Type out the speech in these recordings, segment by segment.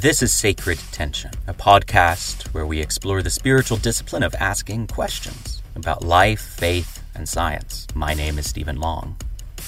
This is Sacred Tension, a podcast where we explore the spiritual discipline of asking questions about life, faith, and science. My name is Stephen Long.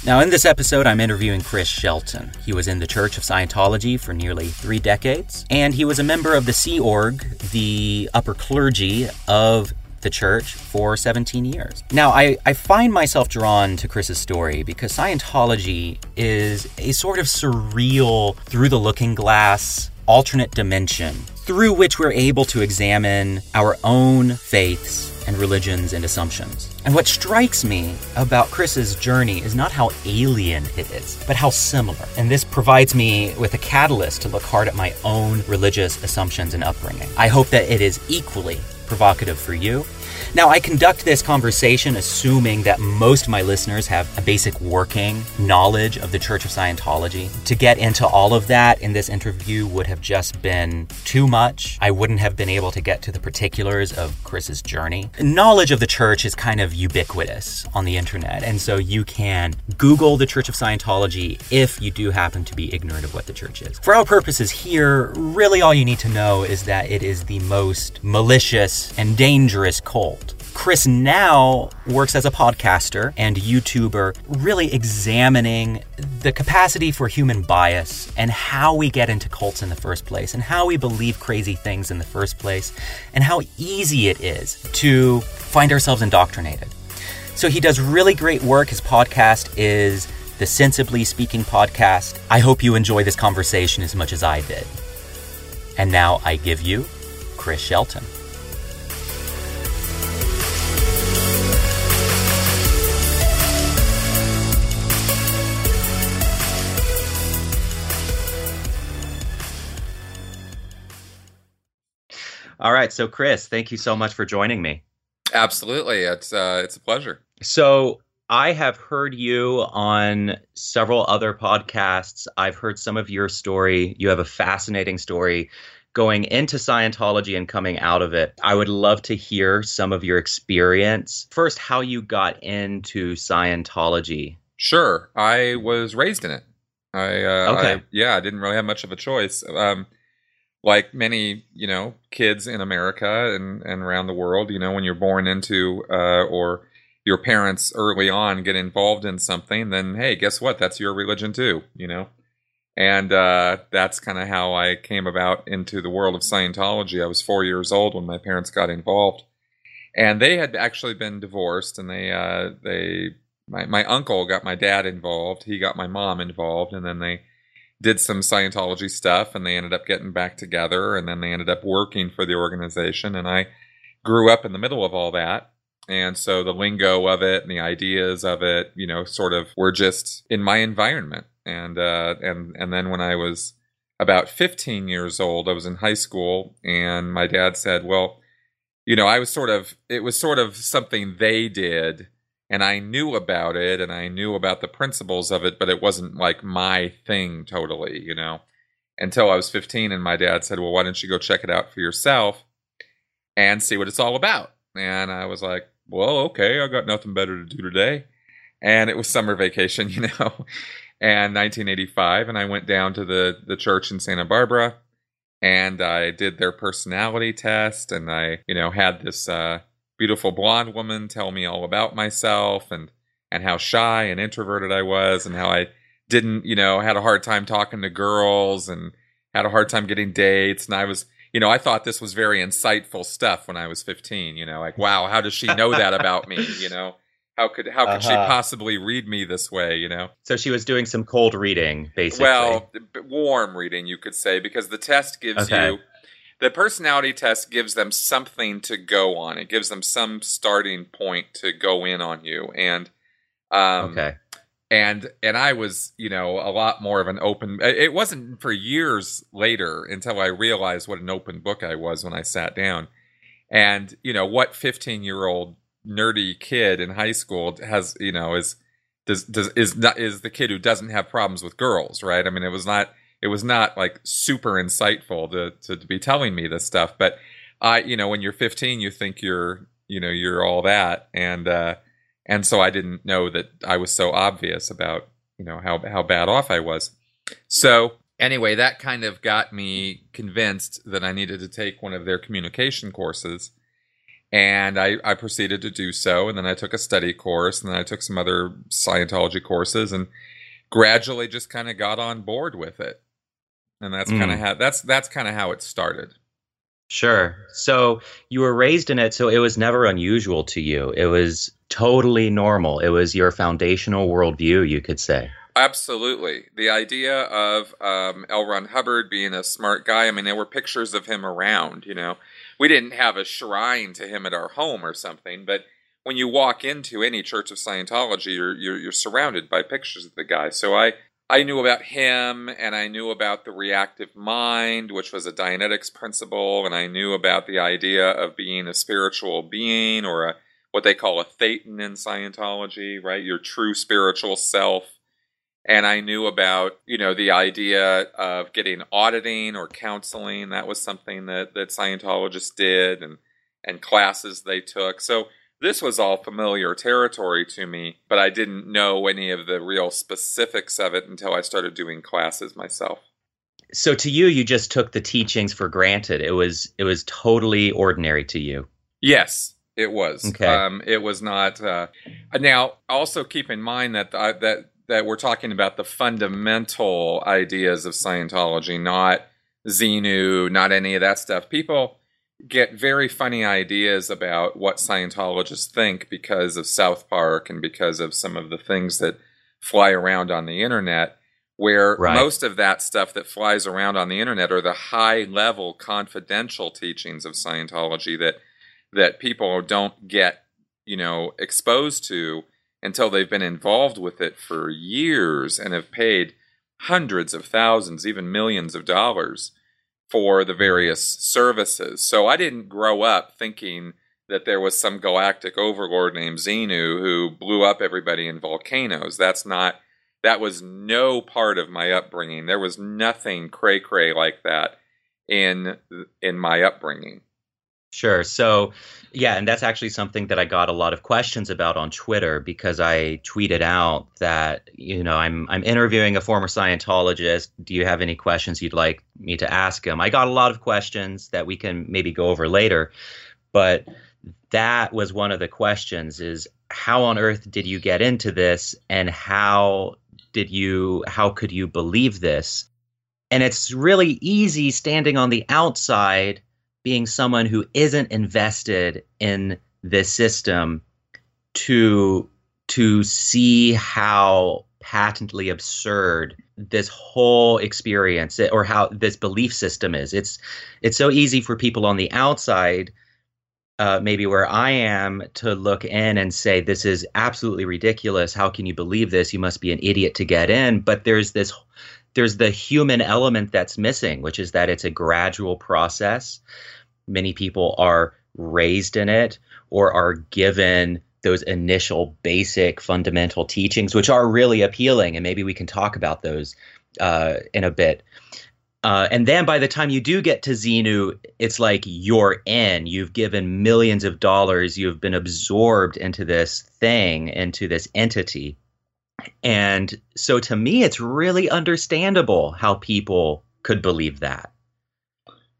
Now, in this episode, I'm interviewing Chris Shelton. He was in the Church of Scientology for nearly three decades, and he was a member of the Sea Org, the upper clergy of the church for 17 years. Now, I, I find myself drawn to Chris's story because Scientology is a sort of surreal, through the looking glass, alternate dimension through which we're able to examine our own faiths and religions and assumptions. And what strikes me about Chris's journey is not how alien it is, but how similar. And this provides me with a catalyst to look hard at my own religious assumptions and upbringing. I hope that it is equally provocative for you now, I conduct this conversation assuming that most of my listeners have a basic working knowledge of the Church of Scientology. To get into all of that in this interview would have just been too much. I wouldn't have been able to get to the particulars of Chris's journey. Knowledge of the church is kind of ubiquitous on the internet, and so you can Google the Church of Scientology if you do happen to be ignorant of what the church is. For our purposes here, really all you need to know is that it is the most malicious and dangerous cult Chris now works as a podcaster and YouTuber, really examining the capacity for human bias and how we get into cults in the first place, and how we believe crazy things in the first place, and how easy it is to find ourselves indoctrinated. So he does really great work. His podcast is the Sensibly Speaking podcast. I hope you enjoy this conversation as much as I did. And now I give you Chris Shelton. All right. So, Chris, thank you so much for joining me. Absolutely. It's uh, it's a pleasure. So, I have heard you on several other podcasts. I've heard some of your story. You have a fascinating story going into Scientology and coming out of it. I would love to hear some of your experience. First, how you got into Scientology. Sure. I was raised in it. I, uh, okay. I, yeah, I didn't really have much of a choice. Um, like many you know kids in America and and around the world, you know, when you're born into uh, or your parents early on get involved in something, then hey, guess what? That's your religion too, you know. And uh, that's kind of how I came about into the world of Scientology. I was four years old when my parents got involved, and they had actually been divorced, and they uh, they my my uncle got my dad involved, he got my mom involved, and then they did some Scientology stuff and they ended up getting back together and then they ended up working for the organization. And I grew up in the middle of all that. And so the lingo of it and the ideas of it, you know, sort of were just in my environment. And, uh, and, and then when I was about 15 years old, I was in high school and my dad said, well, you know, I was sort of, it was sort of something they did and I knew about it and I knew about the principles of it, but it wasn't like my thing totally, you know, until I was 15. And my dad said, Well, why don't you go check it out for yourself and see what it's all about? And I was like, Well, okay, I got nothing better to do today. And it was summer vacation, you know, and 1985. And I went down to the, the church in Santa Barbara and I did their personality test and I, you know, had this, uh, beautiful blonde woman tell me all about myself and and how shy and introverted I was and how I didn't, you know, had a hard time talking to girls and had a hard time getting dates and I was you know, I thought this was very insightful stuff when I was 15, you know, like wow, how does she know that about me, you know? How could how could uh-huh. she possibly read me this way, you know? So she was doing some cold reading basically. Well, warm reading you could say because the test gives okay. you the personality test gives them something to go on. It gives them some starting point to go in on you. And um, okay. And and I was, you know, a lot more of an open. It wasn't for years later until I realized what an open book I was when I sat down. And you know what, fifteen year old nerdy kid in high school has, you know, is does does is not is the kid who doesn't have problems with girls, right? I mean, it was not it was not like super insightful to, to, to be telling me this stuff. But I, you know, when you're 15, you think you're, you know, you're all that, and uh, and so I didn't know that I was so obvious about, you know, how how bad off I was. So anyway, that kind of got me convinced that I needed to take one of their communication courses. And I, I proceeded to do so. And then I took a study course, and then I took some other Scientology courses, and gradually just kind of got on board with it. And that's mm. kind of how that's that's kind of how it started. Sure. So you were raised in it, so it was never unusual to you. It was totally normal. It was your foundational worldview, you could say. Absolutely. The idea of um, L. Ron Hubbard being a smart guy, I mean, there were pictures of him around, you know. We didn't have a shrine to him at our home or something, but when you walk into any church of Scientology, you're, you're, you're surrounded by pictures of the guy. So I, I knew about him, and I knew about the reactive mind, which was a Dianetics principle, and I knew about the idea of being a spiritual being or a what they call a thetan in Scientology, right? Your true spiritual self and I knew about you know the idea of getting auditing or counseling. That was something that that Scientologists did, and and classes they took. So this was all familiar territory to me, but I didn't know any of the real specifics of it until I started doing classes myself. So to you, you just took the teachings for granted. It was it was totally ordinary to you. Yes, it was. Okay. Um, it was not. Uh, now, also keep in mind that uh, that that we're talking about the fundamental ideas of Scientology, not Xenu, not any of that stuff. People get very funny ideas about what Scientologists think because of South Park and because of some of the things that fly around on the internet. Where right. most of that stuff that flies around on the internet are the high level confidential teachings of Scientology that that people don't get, you know, exposed to until they've been involved with it for years and have paid hundreds of thousands, even millions of dollars for the various services. So I didn't grow up thinking that there was some galactic overlord named Xenu who blew up everybody in volcanoes. That's not that was no part of my upbringing. There was nothing cray cray like that in in my upbringing. Sure. So, yeah, and that's actually something that I got a lot of questions about on Twitter because I tweeted out that you know I'm I'm interviewing a former Scientologist. Do you have any questions you'd like me to ask him? I got a lot of questions that we can maybe go over later, but that was one of the questions: is how on earth did you get into this, and how did you how could you believe this? And it's really easy standing on the outside being someone who isn't invested in this system to to see how patently absurd this whole experience or how this belief system is it's it's so easy for people on the outside uh, maybe where I am to look in and say this is absolutely ridiculous. How can you believe this? You must be an idiot to get in. But there's this, there's the human element that's missing, which is that it's a gradual process many people are raised in it or are given those initial basic fundamental teachings, which are really appealing. And maybe we can talk about those uh, in a bit. Uh, and then by the time you do get to Xenu, it's like you're in. You've given millions of dollars. You've been absorbed into this thing, into this entity. And so to me, it's really understandable how people could believe that.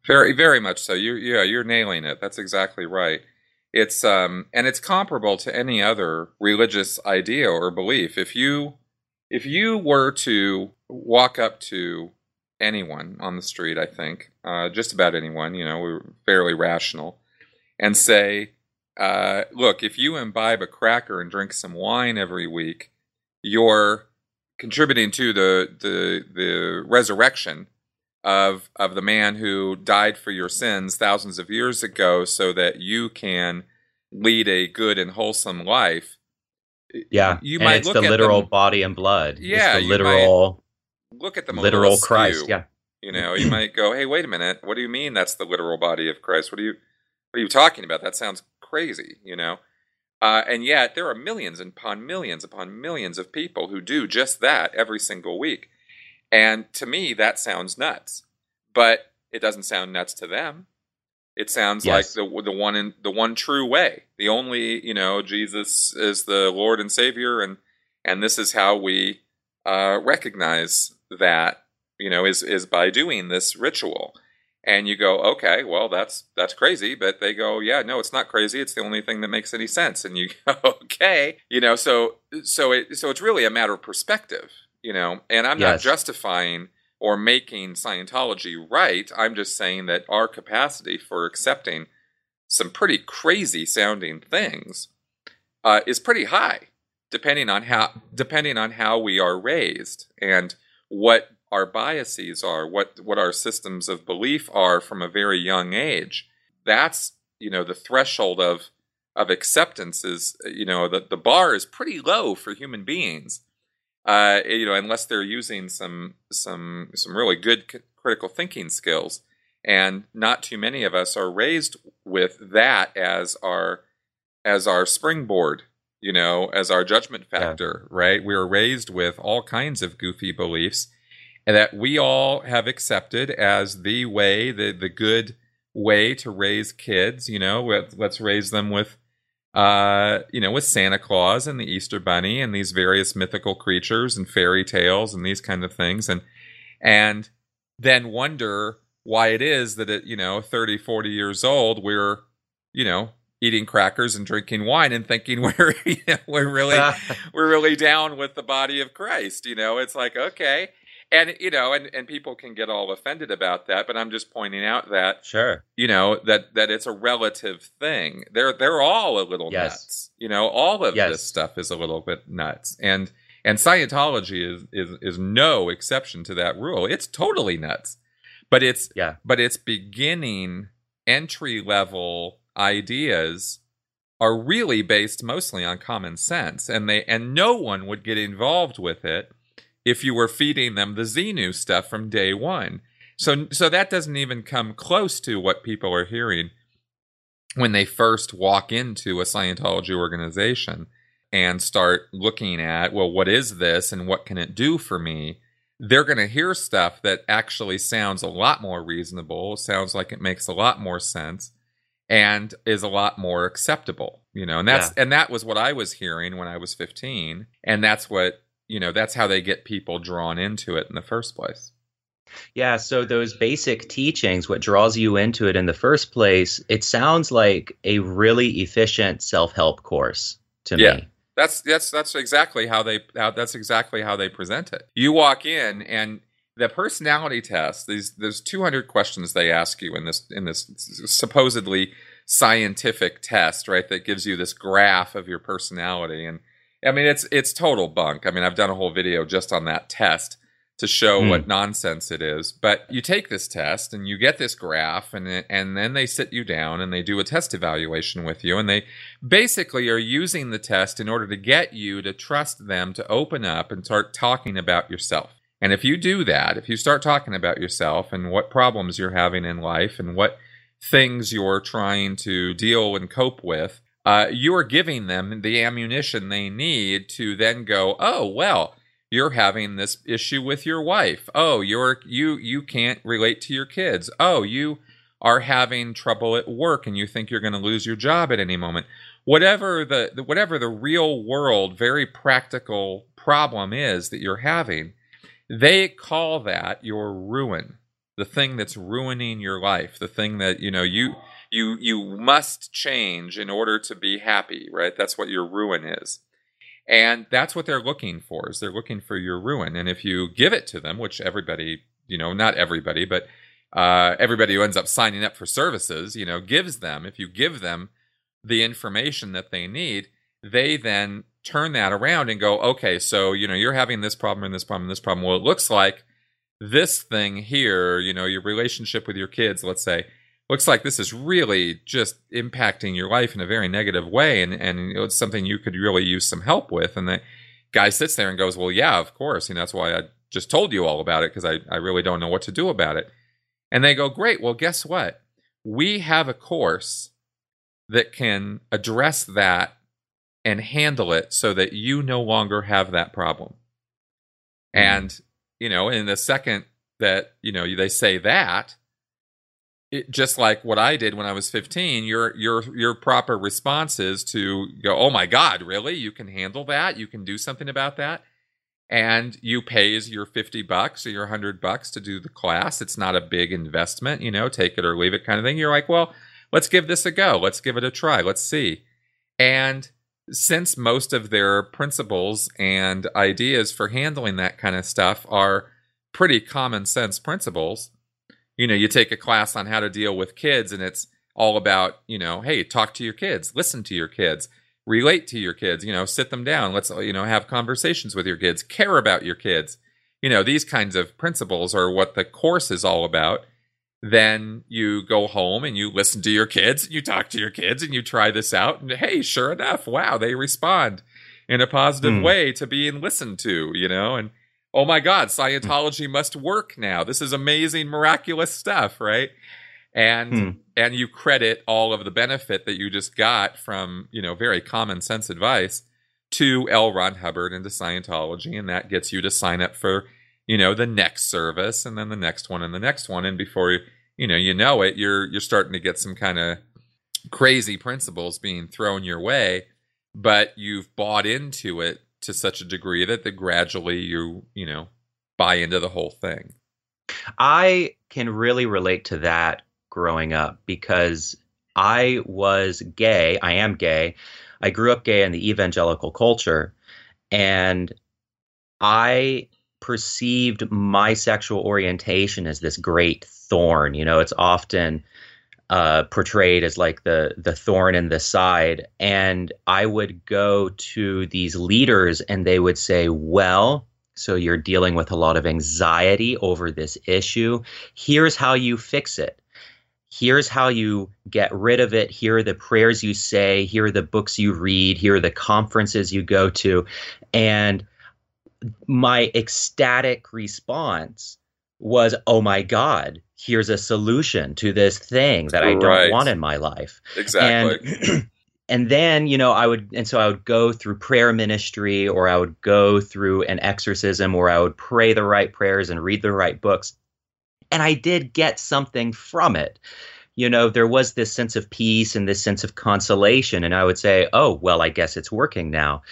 Very, very much so. You, yeah, you're nailing it. That's exactly right. It's um, and it's comparable to any other religious idea or belief. If you, if you were to walk up to anyone on the street, I think, uh, just about anyone, you know, we're fairly rational, and say, uh, look, if you imbibe a cracker and drink some wine every week, you're contributing to the the the resurrection of of the man who died for your sins thousands of years ago so that you can lead a good and wholesome life. Yeah you and might it's look the literal them, body and blood. Yeah it's the literal look at the literal christ yeah. You know you might go hey wait a minute. What do you mean that's the literal body of christ? What are you what are you talking about? That sounds crazy you know uh, and yet there are millions upon millions upon millions of people who do just that every single week and to me, that sounds nuts, but it doesn't sound nuts to them. It sounds yes. like the the one in the one true way. The only you know Jesus is the Lord and Savior, and and this is how we uh, recognize that you know, is is by doing this ritual. And you go, okay, well, that's that's crazy. But they go, yeah, no, it's not crazy. It's the only thing that makes any sense. And you go, okay, you know, so so it so it's really a matter of perspective, you know. And I'm yes. not justifying or making Scientology right. I'm just saying that our capacity for accepting some pretty crazy sounding things uh, is pretty high, depending on how depending on how we are raised and what our biases are, what what our systems of belief are from a very young age. That's you know the threshold of of acceptance is you know the the bar is pretty low for human beings. Uh, you know, unless they're using some some some really good c- critical thinking skills, and not too many of us are raised with that as our as our springboard you know as our judgment factor yeah. right we are raised with all kinds of goofy beliefs and that we all have accepted as the way, the the good way to raise kids. You know, let's raise them with, uh, you know, with Santa Claus and the Easter Bunny and these various mythical creatures and fairy tales and these kind of things, and and then wonder why it is that at you know 30 40 years old we're you know eating crackers and drinking wine and thinking we're you know, we're really we're really down with the body of Christ you know it's like okay and you know and, and people can get all offended about that but i'm just pointing out that sure. you know that that it's a relative thing. They're they're all a little yes. nuts you know all of yes. this stuff is a little bit nuts. And and scientology is is is no exception to that rule. It's totally nuts. But it's yeah. but it's beginning entry level ideas are really based mostly on common sense and they and no one would get involved with it if you were feeding them the Xenu stuff from day one. So, so that doesn't even come close to what people are hearing when they first walk into a Scientology organization and start looking at, well, what is this and what can it do for me? They're going to hear stuff that actually sounds a lot more reasonable, sounds like it makes a lot more sense, and is a lot more acceptable. You know, and that's yeah. and that was what I was hearing when I was 15, and that's what you know that's how they get people drawn into it in the first place. Yeah so those basic teachings what draws you into it in the first place it sounds like a really efficient self-help course to yeah. me. That's that's that's exactly how they how, that's exactly how they present it. You walk in and the personality test these there's 200 questions they ask you in this in this supposedly scientific test right that gives you this graph of your personality and I mean, it's it's total bunk. I mean, I've done a whole video just on that test to show mm. what nonsense it is. But you take this test and you get this graph, and and then they sit you down and they do a test evaluation with you, and they basically are using the test in order to get you to trust them to open up and start talking about yourself. And if you do that, if you start talking about yourself and what problems you're having in life and what things you're trying to deal and cope with, uh, you are giving them the ammunition they need to then go, oh, well, you're having this issue with your wife. Oh, you're you you can't relate to your kids. Oh, you are having trouble at work and you think you're going to lose your job at any moment. Whatever the, the whatever the real world very practical problem is that you're having, they call that your ruin. The thing that's ruining your life, the thing that, you know, you you you must change in order to be happy right? That's what your ruin is. And that's what they're looking for is they're looking for your ruin. And if you give it to them which everybody you know not everybody but uh, everybody who ends up signing up for services you know gives them if you give them the information that they need they then turn that around and go okay so you know you're having this problem and this problem and this problem. Well it looks like this thing here you know your relationship with your kids let's say looks like this is really just impacting your life in a very negative way and, and it's something you could really use some help with. And the guy sits there and goes, Well, yeah, of course. And that's why I just told you all about it because I, I really don't know what to do about it. And they go, Great. Well, guess what? We have a course that can address that and handle it so that you no longer have that problem. Mm-hmm. And, you know, in the second that, you know, they say that, it, just like what I did when I was 15, your your your proper response is to go, "Oh my God, really? You can handle that? You can do something about that?" and you pays your 50 bucks or your 100 bucks to do the class it's not a big investment you know take it or leave it kind of thing you're like well let's give this a go let's give it a try let's see and since most of their principles and ideas for handling that kind of stuff are pretty common sense principles you know you take a class on how to deal with kids and it's all about you know hey talk to your kids listen to your kids relate to your kids you know sit them down let's you know have conversations with your kids care about your kids you know these kinds of principles are what the course is all about then you go home and you listen to your kids and you talk to your kids and you try this out and hey sure enough wow they respond in a positive mm. way to being listened to you know and oh my god scientology mm. must work now this is amazing miraculous stuff right and hmm. and you credit all of the benefit that you just got from you know very common sense advice to L. Ron Hubbard and to Scientology, and that gets you to sign up for you know the next service and then the next one and the next one, and before you you know you know it, you're you're starting to get some kind of crazy principles being thrown your way, but you've bought into it to such a degree that that gradually you you know buy into the whole thing. I can really relate to that growing up because I was gay. I am gay. I grew up gay in the evangelical culture. And I perceived my sexual orientation as this great thorn. You know, it's often uh, portrayed as like the the thorn in the side. And I would go to these leaders, and they would say, "Well, so you're dealing with a lot of anxiety over this issue. Here's how you fix it here's how you get rid of it. Here are the prayers you say. Here are the books you read. Here are the conferences you go to. And my ecstatic response was, oh my God, here's a solution to this thing that I don't right. want in my life. Exactly. And, and then, you know, I would, and so I would go through prayer ministry or I would go through an exorcism or I would pray the right prayers and read the right books and I did get something from it. You know, there was this sense of peace and this sense of consolation, and I would say, "Oh, well, I guess it's working now."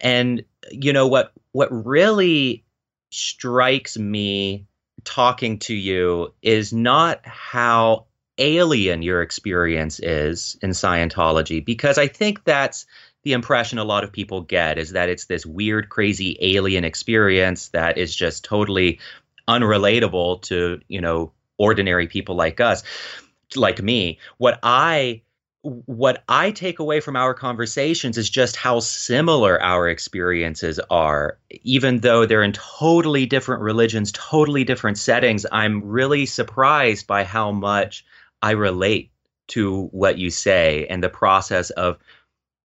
And you know what? What really strikes me talking to you is not how alien your experience is in Scientology, because I think that's the impression a lot of people get is that it's this weird, crazy alien experience that is just totally unrelatable to you know ordinary people like us like me. What i what i take away from our conversations is just how similar our experiences are even though they're in totally different religions totally different settings i'm really surprised by how much i relate to what you say and the process of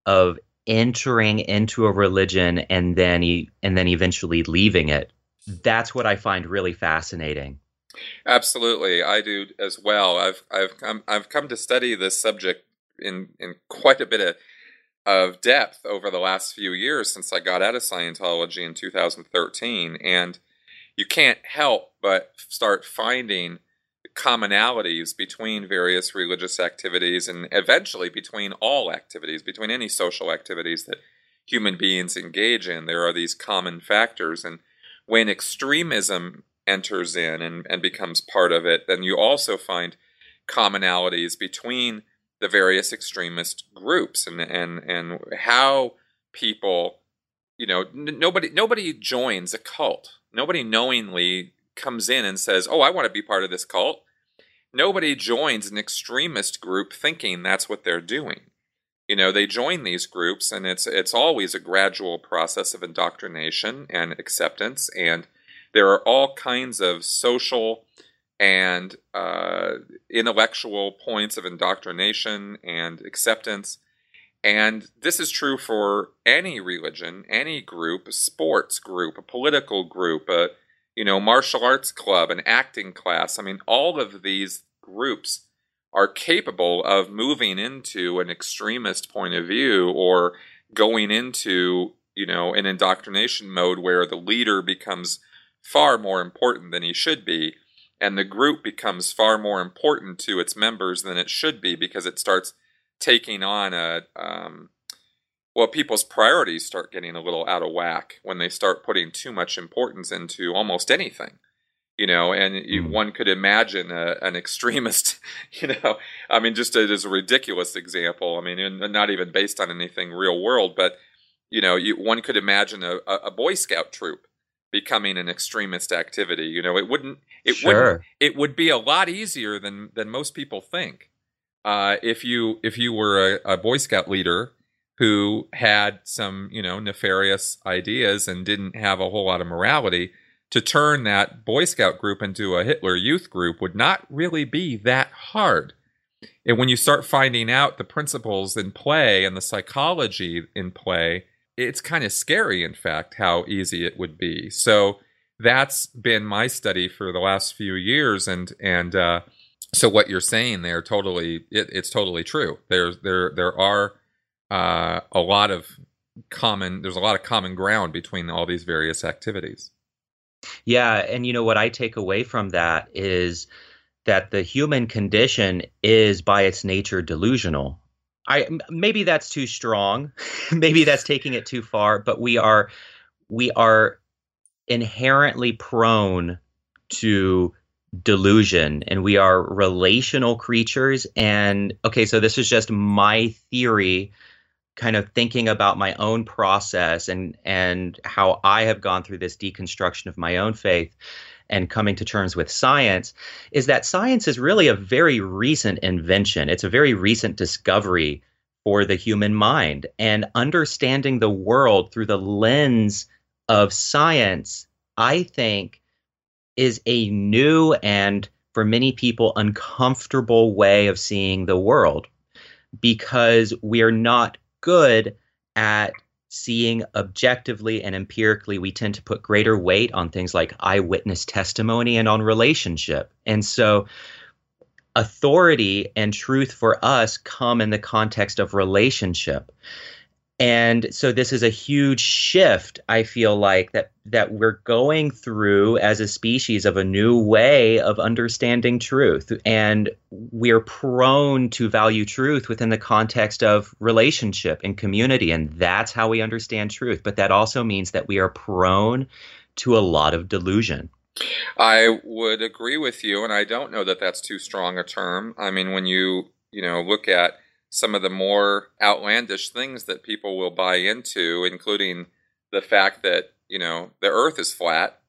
of entering into a religion and then and then eventually leaving it that's what I find really fascinating. Absolutely, I do as well. I've I've come I've come to study this subject in in quite a bit of of depth over the last few years since I got out of Scientology in 2013, and you can't help but start finding commonalities between various religious activities and eventually between all activities, between any social activities that human beings engage in. There are these common factors and when extremism enters in and, and becomes part of it, then you also find commonalities between the various extremist groups and and and how people you know n- nobody nobody joins a cult. Nobody knowingly comes in and says oh i want to be part of this cult. Nobody joins an extremist group thinking that's what they're doing. You know they join these groups and it's it's always a gradual process of indoctrination and acceptance and there are all kinds of social and uh, intellectual points of indoctrination and acceptance. And this is true for any religion any group a sports group a political group a you know martial arts club an acting class. I mean all of these groups are capable of moving into an extremist point of view or going into you know an indoctrination mode where the leader becomes far more important than he should be and the group becomes far more important to its members than it should be because it starts taking on a um, well, people's priorities start getting a little out of whack when they start putting too much importance into almost anything. You know, and you, mm. one could imagine a, an extremist, you know, I mean, just as a ridiculous example, I mean, and not even based on anything real world, but, you know, you, one could imagine a, a Boy Scout troop becoming an extremist activity. You know, it wouldn't, it sure. would it would be a lot easier than, than most people think. Uh, if you, if you were a, a Boy Scout leader who had some, you know, nefarious ideas and didn't have a whole lot of morality, to turn that Boy Scout group into a Hitler Youth group would not really be that hard. And when you start finding out the principles in play and the psychology in play, it's kind of scary, in fact, how easy it would be. So that's been my study for the last few years, and and uh, so what you're saying there totally it, it's totally true. There's there there are uh, a lot of common there's a lot of common ground between all these various activities yeah and you know what i take away from that is that the human condition is by its nature delusional i maybe that's too strong. Maybe that's taking it too far but we are we are inherently prone to delusion and we are relational creatures. And okay so this is just my theory kind of thinking about my own process and and how I have gone through this deconstruction of my own faith and coming to terms with science is that science is really a very recent invention. It's a very recent discovery for the human mind and understanding the world through the lens of science I think is a new and for many people uncomfortable way of seeing the world because we're not good at seeing objectively and empirically, we tend to put greater weight on things like eyewitness testimony and on relationship. And so, authority and truth for us come in the context of relationship and so this is a huge shift i feel like that that we're going through as a species of a new way of understanding truth. And we're prone to value truth within the context of relationship and community and that's how we understand truth. But that also means that we are prone to a lot of delusion. I would agree with you and i don't know that that's too strong a term. I mean when you you know look at some of the more outlandish things that people will buy into, including the fact that you know the Earth is flat.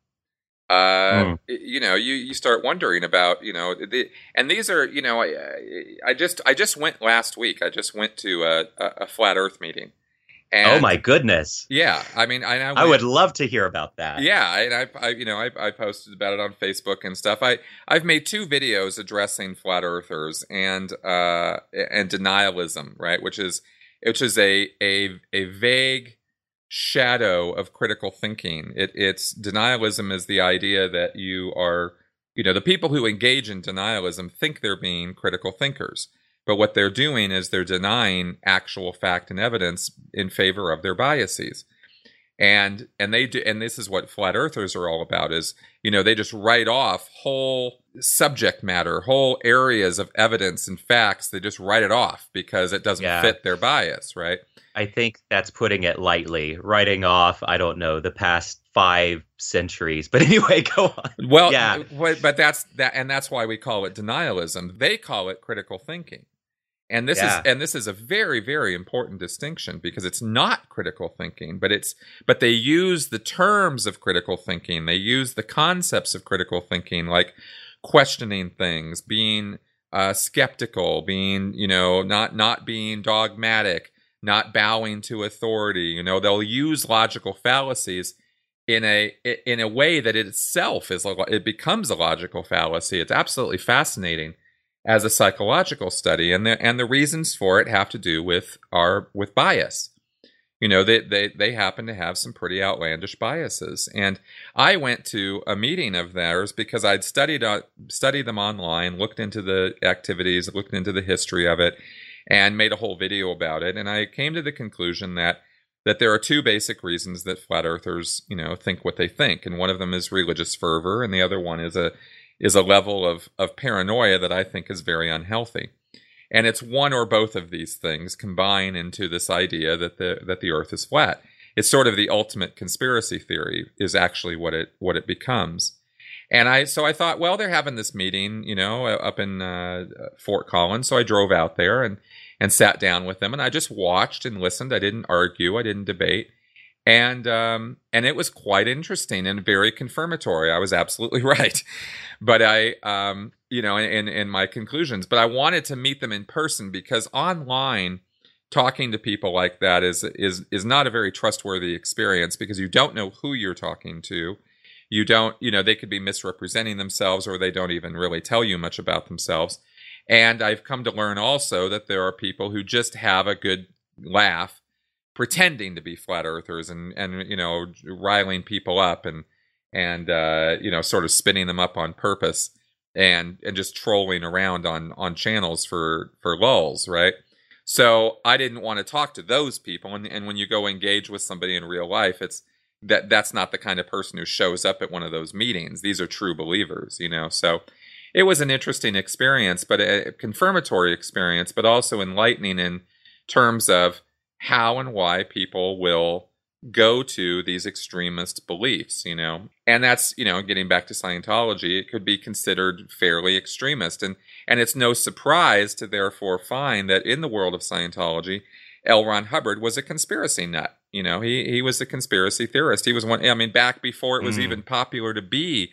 Uh, mm. You know, you, you start wondering about you know, the, and these are you know, I, I just I just went last week. I just went to a, a flat Earth meeting, and, oh my goodness! Yeah, I mean, I, I, I would love to hear about that. Yeah, and I, I you know, I, I posted about it on Facebook and stuff. I I've made two videos addressing flat earthers and uh and denialism, right? Which is which is a a a vague shadow of critical thinking. It it's denialism is the idea that you are, you know, the people who engage in denialism think they're being critical thinkers but what they're doing is they're denying actual fact and evidence in favor of their biases. And and they do and this is what flat earthers are all about is you know they just write off whole subject matter, whole areas of evidence and facts. They just write it off because it doesn't yeah. fit their bias, right? I think that's putting it lightly. Writing off, I don't know, the past five centuries. But anyway, go on. Well, yeah, but that's that, and that's why we call it denialism. They call it critical thinking. And this yeah. is and this is a very very important distinction because it's not critical thinking, but it's but they use the terms of critical thinking. They use the concepts of critical thinking like questioning things, being uh, skeptical, being you know not not being dogmatic, not bowing to authority. You know they'll use logical fallacies in a in a way that it itself is it becomes a logical fallacy. It's absolutely fascinating as a psychological study, and the and the reasons for it have to do with our with bias. You know, they they they happen to have some pretty outlandish biases, and I went to a meeting of theirs because I'd studied uh, studied them online, looked into the activities, looked into the history of it, and made a whole video about it. And I came to the conclusion that that there are two basic reasons that flat earthers, you know, think what they think, and one of them is religious fervor, and the other one is a is a level of, of paranoia that I think is very unhealthy. And it's one or both of these things combine into this idea that the that the earth is flat. It's sort of the ultimate conspiracy theory is actually what it what it becomes. And I so I thought, well, they're having this meeting, you know, up in uh, Fort Collins. So I drove out there and and sat down with them, and I just watched and listened. I didn't argue, I didn't debate, and um, and it was quite interesting and very confirmatory. I was absolutely right, but I um, you know, in in my conclusions. But I wanted to meet them in person because online talking to people like that is is is not a very trustworthy experience because you don't know who you're talking to you don't you know they could be misrepresenting themselves or they don't even really tell you much about themselves and i've come to learn also that there are people who just have a good laugh pretending to be flat earthers and and you know riling people up and and uh, you know sort of spinning them up on purpose and and just trolling around on on channels for for lulls right so i didn't want to talk to those people and, and when you go engage with somebody in real life it's that that's not the kind of person who shows up at one of those meetings. These are true believers, you know. So it was an interesting experience, but a confirmatory experience, but also enlightening in terms of how and why people will go to these extremist beliefs, you know. And that's, you know, getting back to Scientology, it could be considered fairly extremist and and it's no surprise to therefore find that in the world of Scientology, L. Ron Hubbard was a conspiracy nut. You know, he he was a conspiracy theorist. He was one. I mean, back before it was mm. even popular to be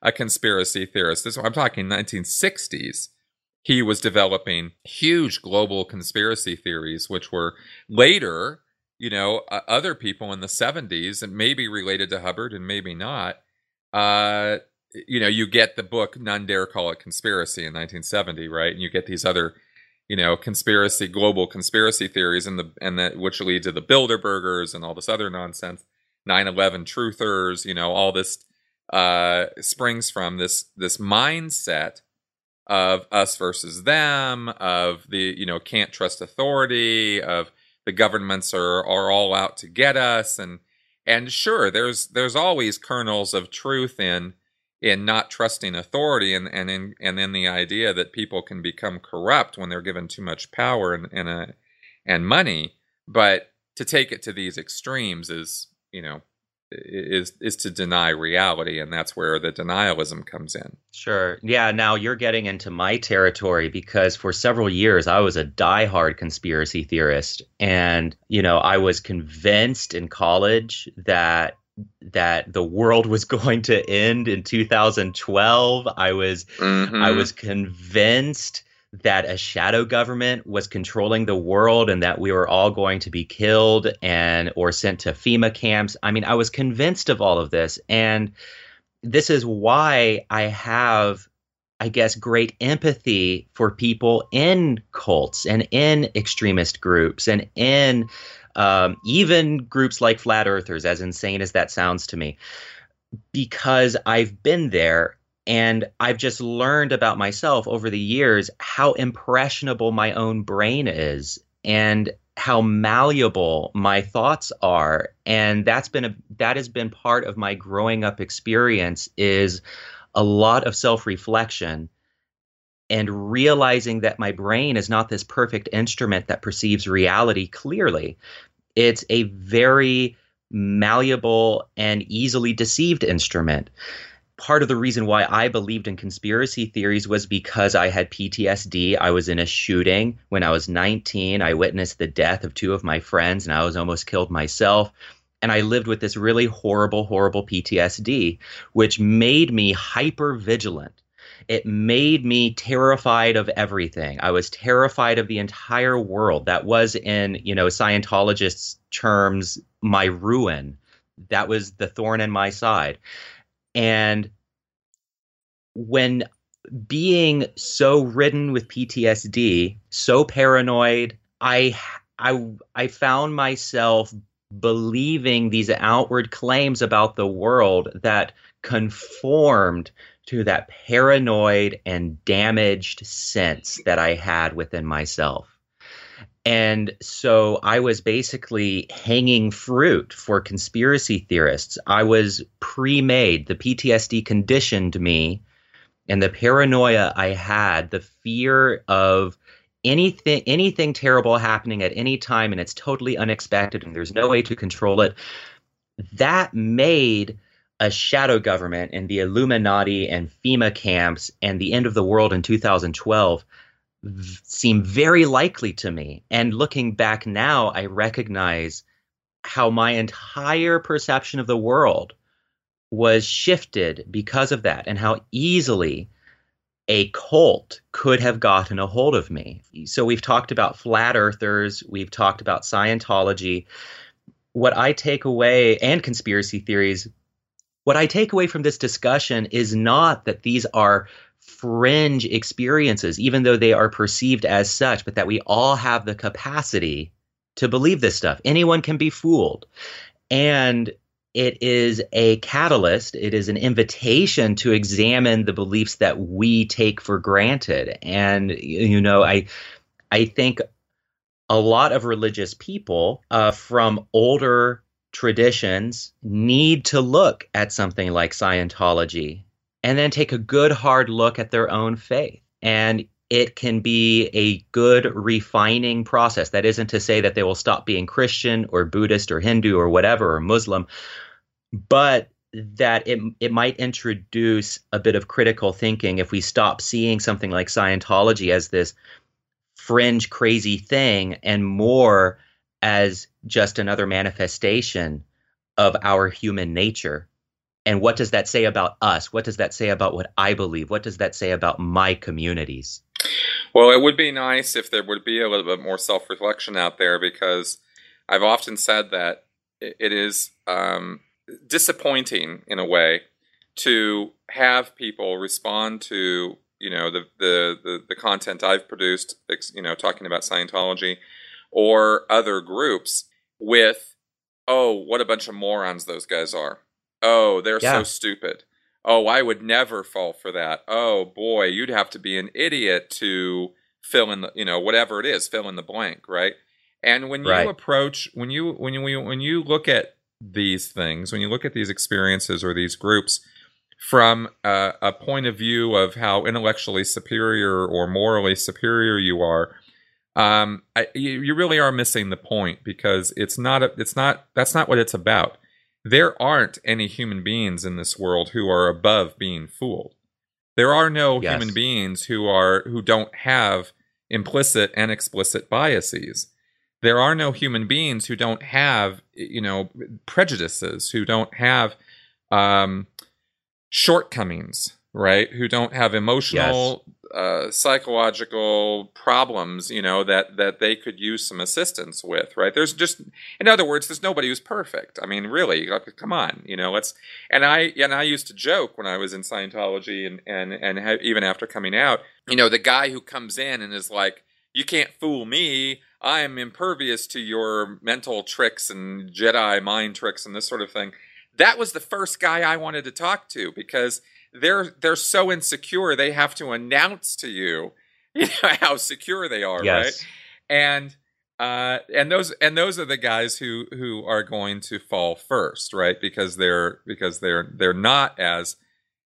a conspiracy theorist. This I'm talking 1960s. He was developing huge global conspiracy theories, which were later, you know, uh, other people in the 70s, and maybe related to Hubbard and maybe not. Uh, you know, you get the book "None Dare Call It Conspiracy" in 1970, right? And you get these other you know conspiracy global conspiracy theories and the and that which lead to the Bilderbergers and all this other nonsense 9/11 truthers you know all this uh springs from this this mindset of us versus them of the you know can't trust authority of the governments are are all out to get us and and sure there's there's always kernels of truth in in not trusting authority and, and in and in the idea that people can become corrupt when they're given too much power and and, a, and money. But to take it to these extremes is, you know, is is to deny reality and that's where the denialism comes in. Sure. Yeah, now you're getting into my territory because for several years I was a diehard conspiracy theorist and you know, I was convinced in college that that the world was going to end in 2012. I was mm-hmm. I was convinced that a shadow government was controlling the world and that we were all going to be killed and or sent to FEMA camps. I mean, I was convinced of all of this and this is why I have I guess great empathy for people in cults and in extremist groups and in um, even groups like flat earthers, as insane as that sounds to me, because I've been there and I've just learned about myself over the years how impressionable my own brain is and how malleable my thoughts are and that's been a that has been part of my growing up experience is a lot of self-reflection and realizing that my brain is not this perfect instrument that perceives reality clearly. It's a very malleable and easily deceived instrument. Part of the reason why I believed in conspiracy theories was because I had PTSD. I was in a shooting when I was 19. I witnessed the death of two of my friends and I was almost killed myself and I lived with this really horrible, horrible PTSD, which made me hyper vigilant it made me terrified of everything. I was terrified of the entire world. That was, in you know Scientologists' terms, my ruin. That was the thorn in my side. And when being so ridden with PTSD, so paranoid, I I I found myself believing these outward claims about the world that conformed to that paranoid and damaged sense that I had within myself. And so I was basically hanging fruit for conspiracy theorists. I was pre made. The PTSD conditioned me, and the paranoia I had, the fear of anything anything terrible happening at any time and it's totally unexpected and there's no way to control it that made a shadow government and the illuminati and fema camps and the end of the world in 2012 seem very likely to me and looking back now i recognize how my entire perception of the world was shifted because of that and how easily a cult could have gotten a hold of me. So we've talked about flat earthers, we've talked about Scientology. What I take away, and conspiracy theories, what I take away from this discussion is not that these are fringe experiences, even though they are perceived as such, but that we all have the capacity to believe this stuff. Anyone can be fooled. And it is a catalyst, it is an invitation to examine the beliefs that we take for granted. And, you know, I, I think a lot of religious people uh, from older traditions need to look at something like Scientology and then take a good hard look at their own faith. And it can be a good refining process. That isn't to say that they will stop being Christian or Buddhist or Hindu or whatever or Muslim, but that it it might introduce a bit of critical thinking if we stop seeing something like Scientology as this fringe crazy thing and more as just another manifestation of our human nature. And what does that say about us? What does that say about what I believe? What does that say about my communities? Well, it would be nice if there would be a little bit more self reflection out there because I've often said that it is um, disappointing in a way to have people respond to you know the, the the the content I've produced, you know, talking about Scientology or other groups with, oh, what a bunch of morons those guys are. Oh, they're yeah. so stupid. Oh, I would never fall for that. Oh boy, you'd have to be an idiot to fill in the, you know, whatever it is, fill in the blank, right? And when you right. approach, when you when you when you look at these things, when you look at these experiences or these groups from a, a point of view of how intellectually superior or morally superior you are, um, I, you, you really are missing the point because it's not a, it's not that's not what it's about there aren't any human beings in this world who are above being fooled. There are no yes. human beings who are who don't have implicit and explicit biases. There are no human beings who don't have, you know, prejudices, who don't have um, shortcomings, right? Who don't have emotional uh, psychological problems, you know, that that they could use some assistance with, right? There's just, in other words, there's nobody who's perfect. I mean, really, come on, you know, let's. And I and I used to joke when I was in Scientology and and and ha- even after coming out, you know, the guy who comes in and is like, "You can't fool me." I am impervious to your mental tricks and Jedi mind tricks and this sort of thing. That was the first guy I wanted to talk to because they're they're so insecure they have to announce to you, you know, how secure they are, yes. right? And uh, and those and those are the guys who who are going to fall first, right? Because they're because they're they're not as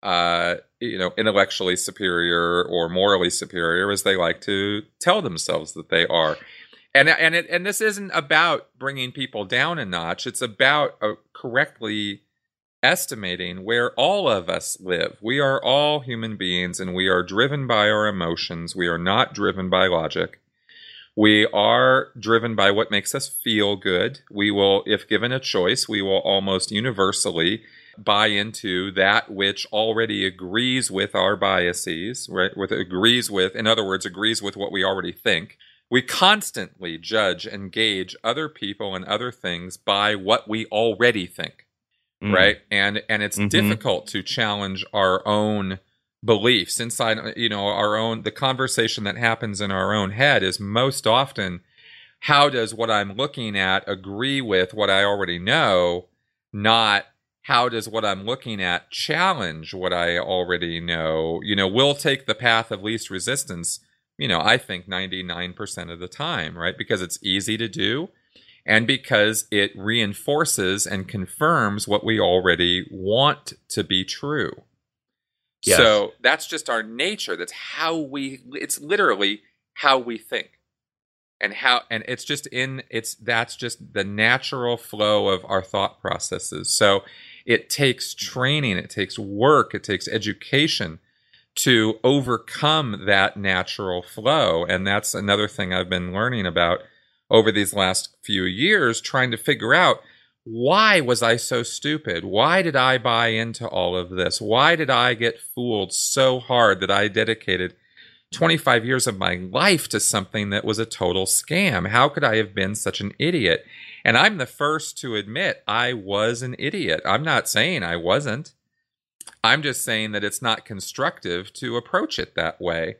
uh, you know intellectually superior or morally superior as they like to tell themselves that they are. And and it, and this isn't about bringing people down a notch. It's about uh, correctly estimating where all of us live. We are all human beings and we are driven by our emotions. We are not driven by logic. We are driven by what makes us feel good. We will, if given a choice, we will almost universally buy into that which already agrees with our biases, right? With agrees with, in other words, agrees with what we already think. We constantly judge and gauge other people and other things by what we already think mm. right? And and it's mm-hmm. difficult to challenge our own beliefs inside you know our own the conversation that happens in our own head is most often how does what i'm looking at agree with what i already know not how does what i'm looking at challenge what i already know you know we'll take the path of least resistance you know i think 99% of the time right because it's easy to do and because it reinforces and confirms what we already want to be true. Yes. So that's just our nature. That's how we, it's literally how we think and how and it's just in it's that's just the natural flow of our thought processes so it takes training it takes work it takes education to overcome that natural flow and that's another thing i've been learning about over these last few years trying to figure out why was I so stupid? Why did I buy into all of this? Why did I get fooled so hard that I dedicated 25 years of my life to something that was a total scam? How could I have been such an idiot? And I'm the first to admit I was an idiot. I'm not saying I wasn't. I'm just saying that it's not constructive to approach it that way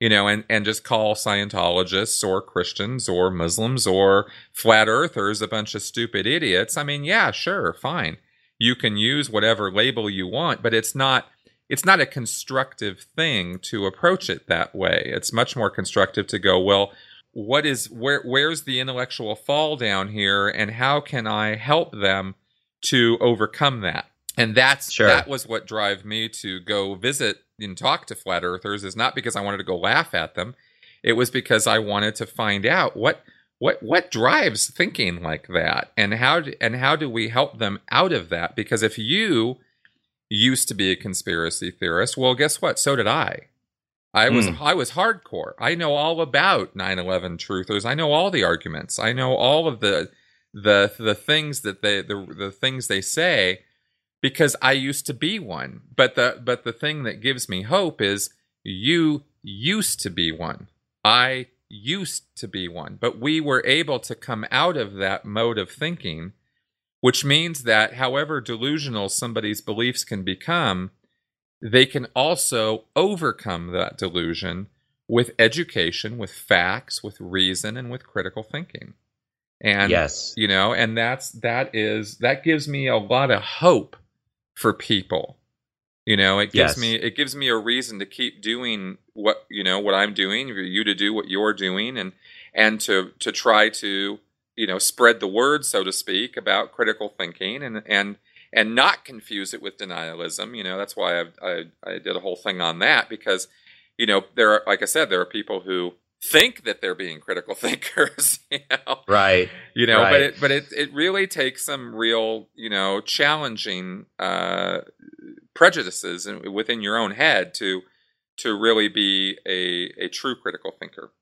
you know, and, and just call Scientologists or Christians or Muslims or flat earthers a bunch of stupid idiots. I mean, yeah, sure, fine. You can use whatever label you want, but it's not it's not a constructive thing to approach it that way. It's much more constructive to go, well, what is where where's the intellectual fall down here and how can I help them to overcome that? And that's sure. that was what drove me to go visit and talk to flat earthers is not because I wanted to go laugh at them. It was because I wanted to find out what what what drives thinking like that and how do, and how do we help them out of that because if you used to be a conspiracy theorist, well guess what? So did I. I was mm. I was hardcore. I know all about 9/11 truthers. I know all the arguments. I know all of the the the things that they the the things they say because I used to be one. But the but the thing that gives me hope is you used to be one. I used to be one. But we were able to come out of that mode of thinking, which means that however delusional somebody's beliefs can become, they can also overcome that delusion with education, with facts, with reason, and with critical thinking. And yes, you know, and that's that is that gives me a lot of hope for people. You know, it gives yes. me it gives me a reason to keep doing what you know what I'm doing, for you to do what you're doing, and and to to try to you know spread the word, so to speak, about critical thinking and and and not confuse it with denialism. You know, that's why I I, I did a whole thing on that because you know there are like I said there are people who think that they're being critical thinkers you know? right you know right. but it but it it really takes some real you know challenging uh prejudices within your own head to to really be a a true critical thinker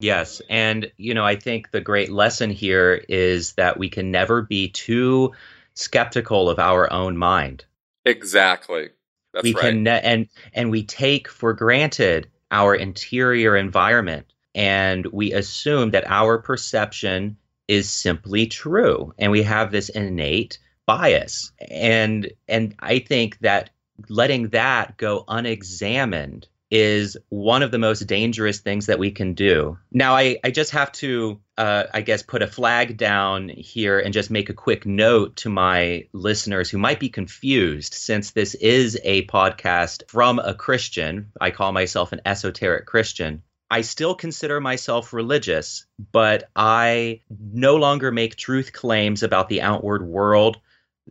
yes and you know i think the great lesson here is that we can never be too skeptical of our own mind exactly that's we right. can ne- and and we take for granted our interior environment. And we assume that our perception is simply true. And we have this innate bias. And and i think that letting that go unexamined is one of the most dangerous things that we can do. Now, I, I just have to, uh, I guess, put a flag down here and just make a quick note to my listeners who might be confused since this is a podcast from a Christian. I call myself an esoteric Christian. I still consider myself religious, but I no longer make truth claims about the outward world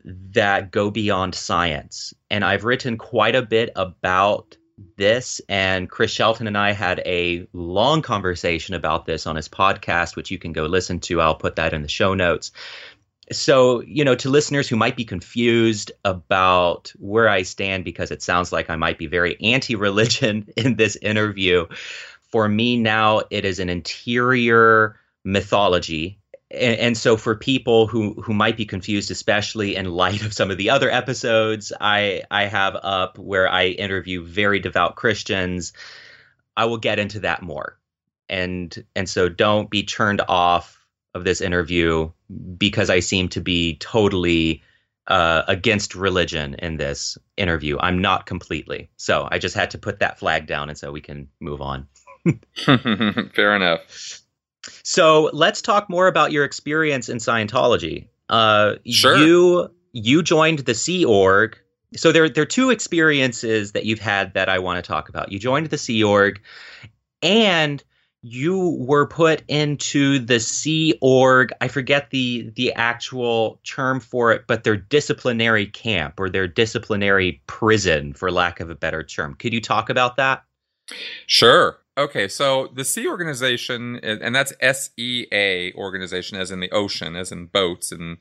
that go beyond science. And I've written quite a bit about this, and Chris Shelton and I had a long conversation about this on his podcast, which you can go listen to. I'll put that in the show notes. So, you know, to listeners who might be confused about where I stand, because it sounds like I might be very anti religion in this interview, for me now it is an interior mythology and, and, so for people who who might be confused especially in light of some of the other episodes i i have up where i interview very devout christians. I will get into that more. And and so don't be turned off of this interview because i seem to be totally uh, against religion in this interview. I'm not completely. So i just had to put that flag down and so we can move on. Fair enough so let's talk more about your experience in Scientology. Uh, sure. You you joined the Sea Org. So there there are two experiences that you've had that I want to talk about. You joined the Sea Org, and you were put into the Sea Org. I forget the the actual term for it, but their disciplinary camp or their disciplinary prison, for lack of a better term. Could you talk about that? Sure. Okay, so the Sea Organization, and that's S E A organization, as in the ocean, as in boats and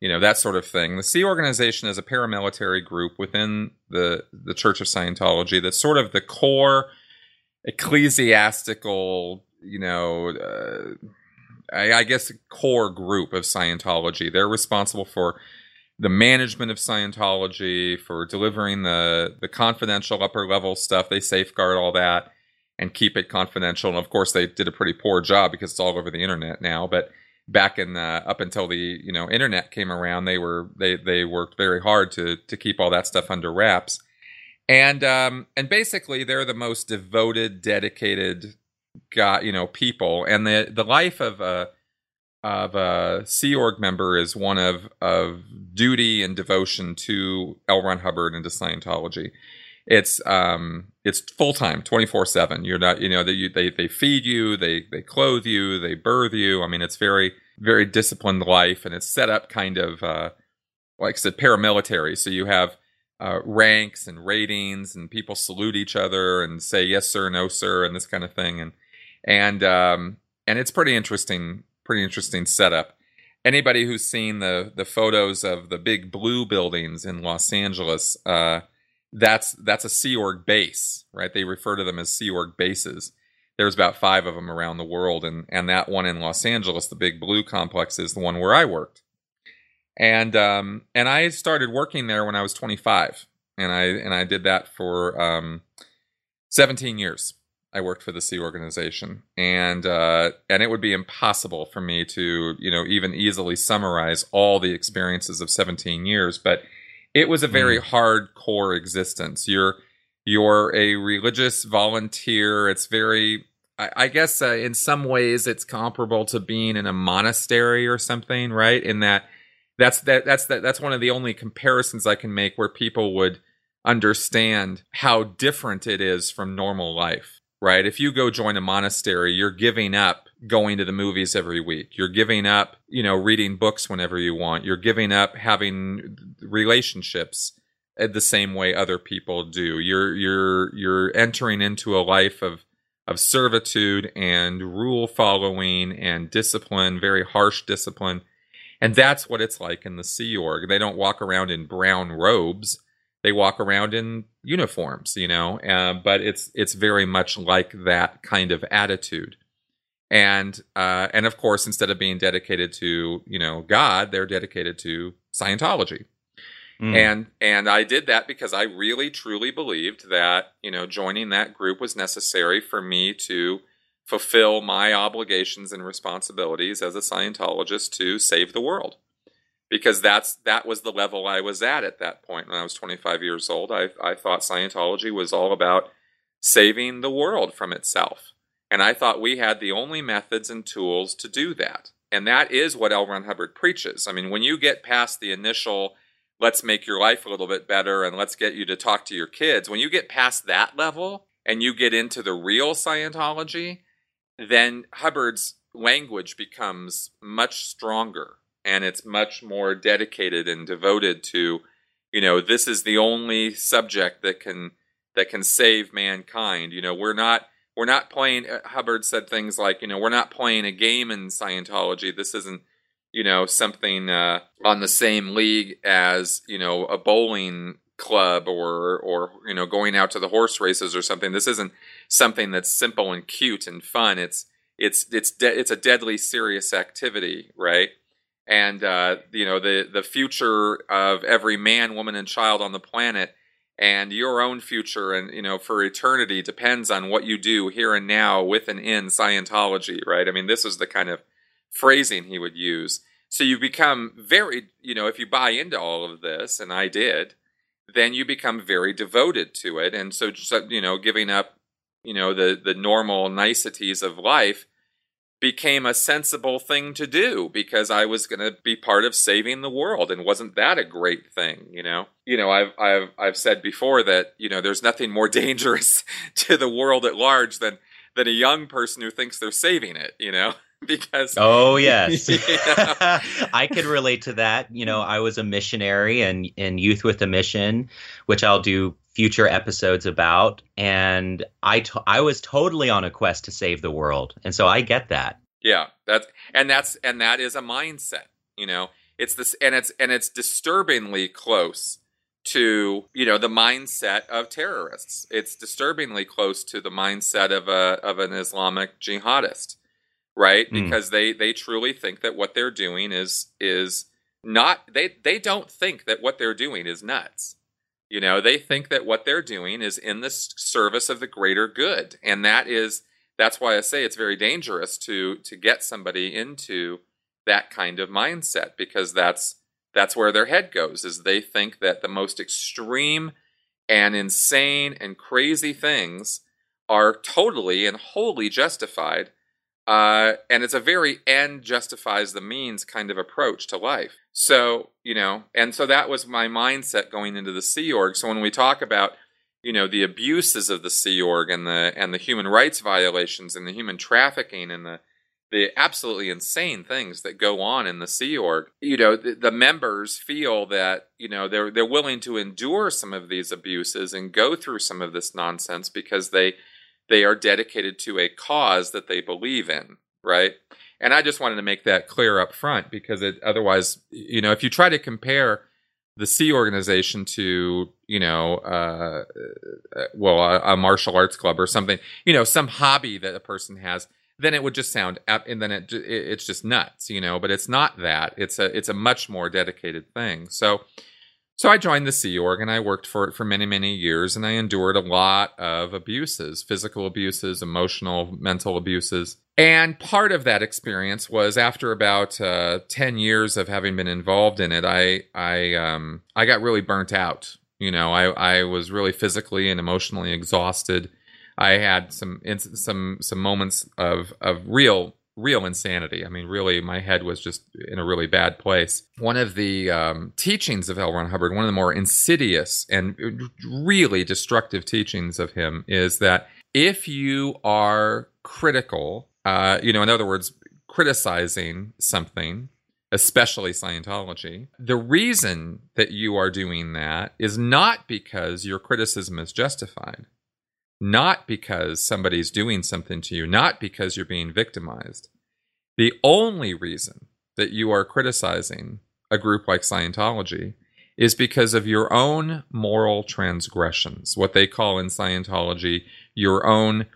you know that sort of thing. The Sea Organization is a paramilitary group within the the Church of Scientology that's sort of the core ecclesiastical, you know, uh, I, I guess core group of Scientology. They're responsible for the management of Scientology, for delivering the the confidential upper level stuff. They safeguard all that and keep it confidential. And of course, they did a pretty poor job because it's all over the internet now. But back in the, up until the you know internet came around, they were they they worked very hard to to keep all that stuff under wraps, and um and basically they're the most devoted, dedicated, got you know people, and the the life of a of a Sea Org member is one of of duty and devotion to L. Ron Hubbard and to Scientology. It's um it's full time, twenty four seven. You're not, you know, they, they they feed you, they they clothe you, they birth you. I mean, it's very very disciplined life, and it's set up kind of uh, like I said, paramilitary. So you have uh, ranks and ratings, and people salute each other and say yes sir, no sir, and this kind of thing, and and um, and it's pretty interesting, pretty interesting setup. Anybody who's seen the the photos of the big blue buildings in Los Angeles, uh, that's that's a Sea Org base, right? They refer to them as Sea Org bases. There's about five of them around the world, and and that one in Los Angeles, the Big Blue complex, is the one where I worked. And um, and I started working there when I was 25, and I and I did that for um, 17 years. I worked for the Sea Organization, and uh, and it would be impossible for me to you know even easily summarize all the experiences of 17 years, but it was a very mm. hardcore existence. You're you're a religious volunteer. It's very I, I guess uh, in some ways it's comparable to being in a monastery or something, right? In that that's that that's that that's one of the only comparisons I can make where people would understand how different it is from normal life right? If you go join a monastery, you're giving up going to the movies every week. You're giving up, you know, reading books whenever you want. You're giving up having relationships the same way other people do. You're you're you're entering into a life of of servitude and rule following and discipline, very harsh discipline. And that's what it's like in the Sea Org. They don't walk around in brown robes they walk around in uniforms, you know. Uh, but it's it's very much like that kind of attitude, and uh, and of course, instead of being dedicated to you know God, they're dedicated to Scientology. Mm. And and I did that because I really truly believed that you know joining that group was necessary for me to fulfill my obligations and responsibilities as a Scientologist to save the world because that's that was the level I was at at that point when I was 25 years old. I I thought Scientology was all about saving the world from itself. And I thought we had the only methods and tools to do that. And that is what L. Ron Hubbard preaches. I mean, when you get past the initial let's make your life a little bit better and let's get you to talk to your kids, when you get past that level and you get into the real Scientology, then Hubbard's language becomes much stronger and it's much more dedicated and devoted to you know this is the only subject that can that can save mankind. You know we're not we're not playing uh, hubbard said things like you know we're not playing a game in scientology. This isn't you know something uh, on the same league as you know a bowling club or or you know going out to the horse races or something. This isn't something that's simple and cute and fun. It's it's it's de- it's a deadly serious activity right and uh, you know the the future of every man, woman, and child on the planet, and your own future, and you know for eternity depends on what you do here and now with and in Scientology, right? I mean, this is the kind of phrasing he would use. So you become very, you know, if you buy into all of this, and I did, then you become very devoted to it, and so just you know, giving up, you know, the the normal niceties of life became a sensible thing to do because I was going to be part of saving the world and wasn't that a great thing, you know? You know, I've I've I've said before that, you know, there's nothing more dangerous to the world at large than than a young person who thinks they're saving it, you know? because oh yes i could relate to that you know i was a missionary and in youth with a mission which i'll do future episodes about and I, to- I was totally on a quest to save the world and so i get that. Yeah that's and that's and that is a mindset you know? It's this and it's and it's disturbingly close to you know the mindset of terrorists. It's disturbingly close to the mindset of a of an islamic jihadist right? Mm. because they they truly think that what they're doing is is not they they don't think that what they're doing is nuts you know they think that what they're doing is in the service of the greater good. And that is that's why i say it's very dangerous to to get somebody into that kind of mindset because that's that's where their head goes is they think that the most extreme and insane and crazy things are totally and wholly justified uh, and it's a very end justifies the means kind of approach to life so you know and so that was my mindset going into the sea org so when we talk about you know the abuses of the sea org and the and the human rights violations and the human trafficking and the the absolutely insane things that go on in the Sea Org. You know, the, the, members feel that you know they're they're willing to endure some of these abuses and go through some of this nonsense because they they are dedicated to a cause that they believe in, right? And I just wanted to make that clear up front because it otherwise, you know, if you try to compare the Sea organization to, you know, uh, uh well, a, a martial arts club or something, you know, some hobby that a person has then it would just sound and then it, it's just nuts you know but it's not that. It's a it's a much more dedicated thing. So so i joined the sea org and i worked for it for many many years and i endured a lot of abuses physical abuses emotional mental abuses and part of that experience was after about uh, 10 years of having been involved in it i i um i got really burnt out you know i i was really physically and emotionally exhausted I had some some some moments of of real real insanity. I mean, really, my head was just in a really bad place. One of the um, teachings of L. Ron Hubbard, one of the more insidious and really destructive teachings of him, is that if you are critical, uh, you know, in other words, criticizing something, especially Scientology, the reason that you are doing that is not because your criticism is justified not because somebody's doing something to you, not because you're being victimized. The only reason that you are criticizing a group like Scientology is because of your own moral transgressions, what they call in Scientology your own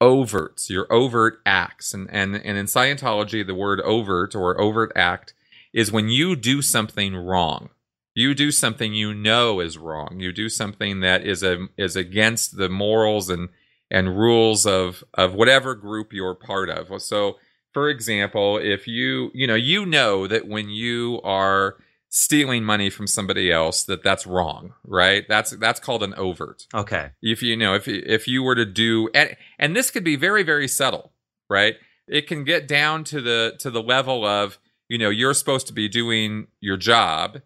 overts, your overt acts. And, and, and in Scientology, the word overt or overt act is when you do something wrong you do something you know is wrong. You do something that is a is against the morals and and rules of of whatever group you're part of. So, for example, if you you know you know that when you are stealing money from somebody else that that's wrong right? That's that's called an overt. Okay. If you know if if you were to do and and this could be very very subtle right? It can get down to the to the level of you know you're supposed to be doing your job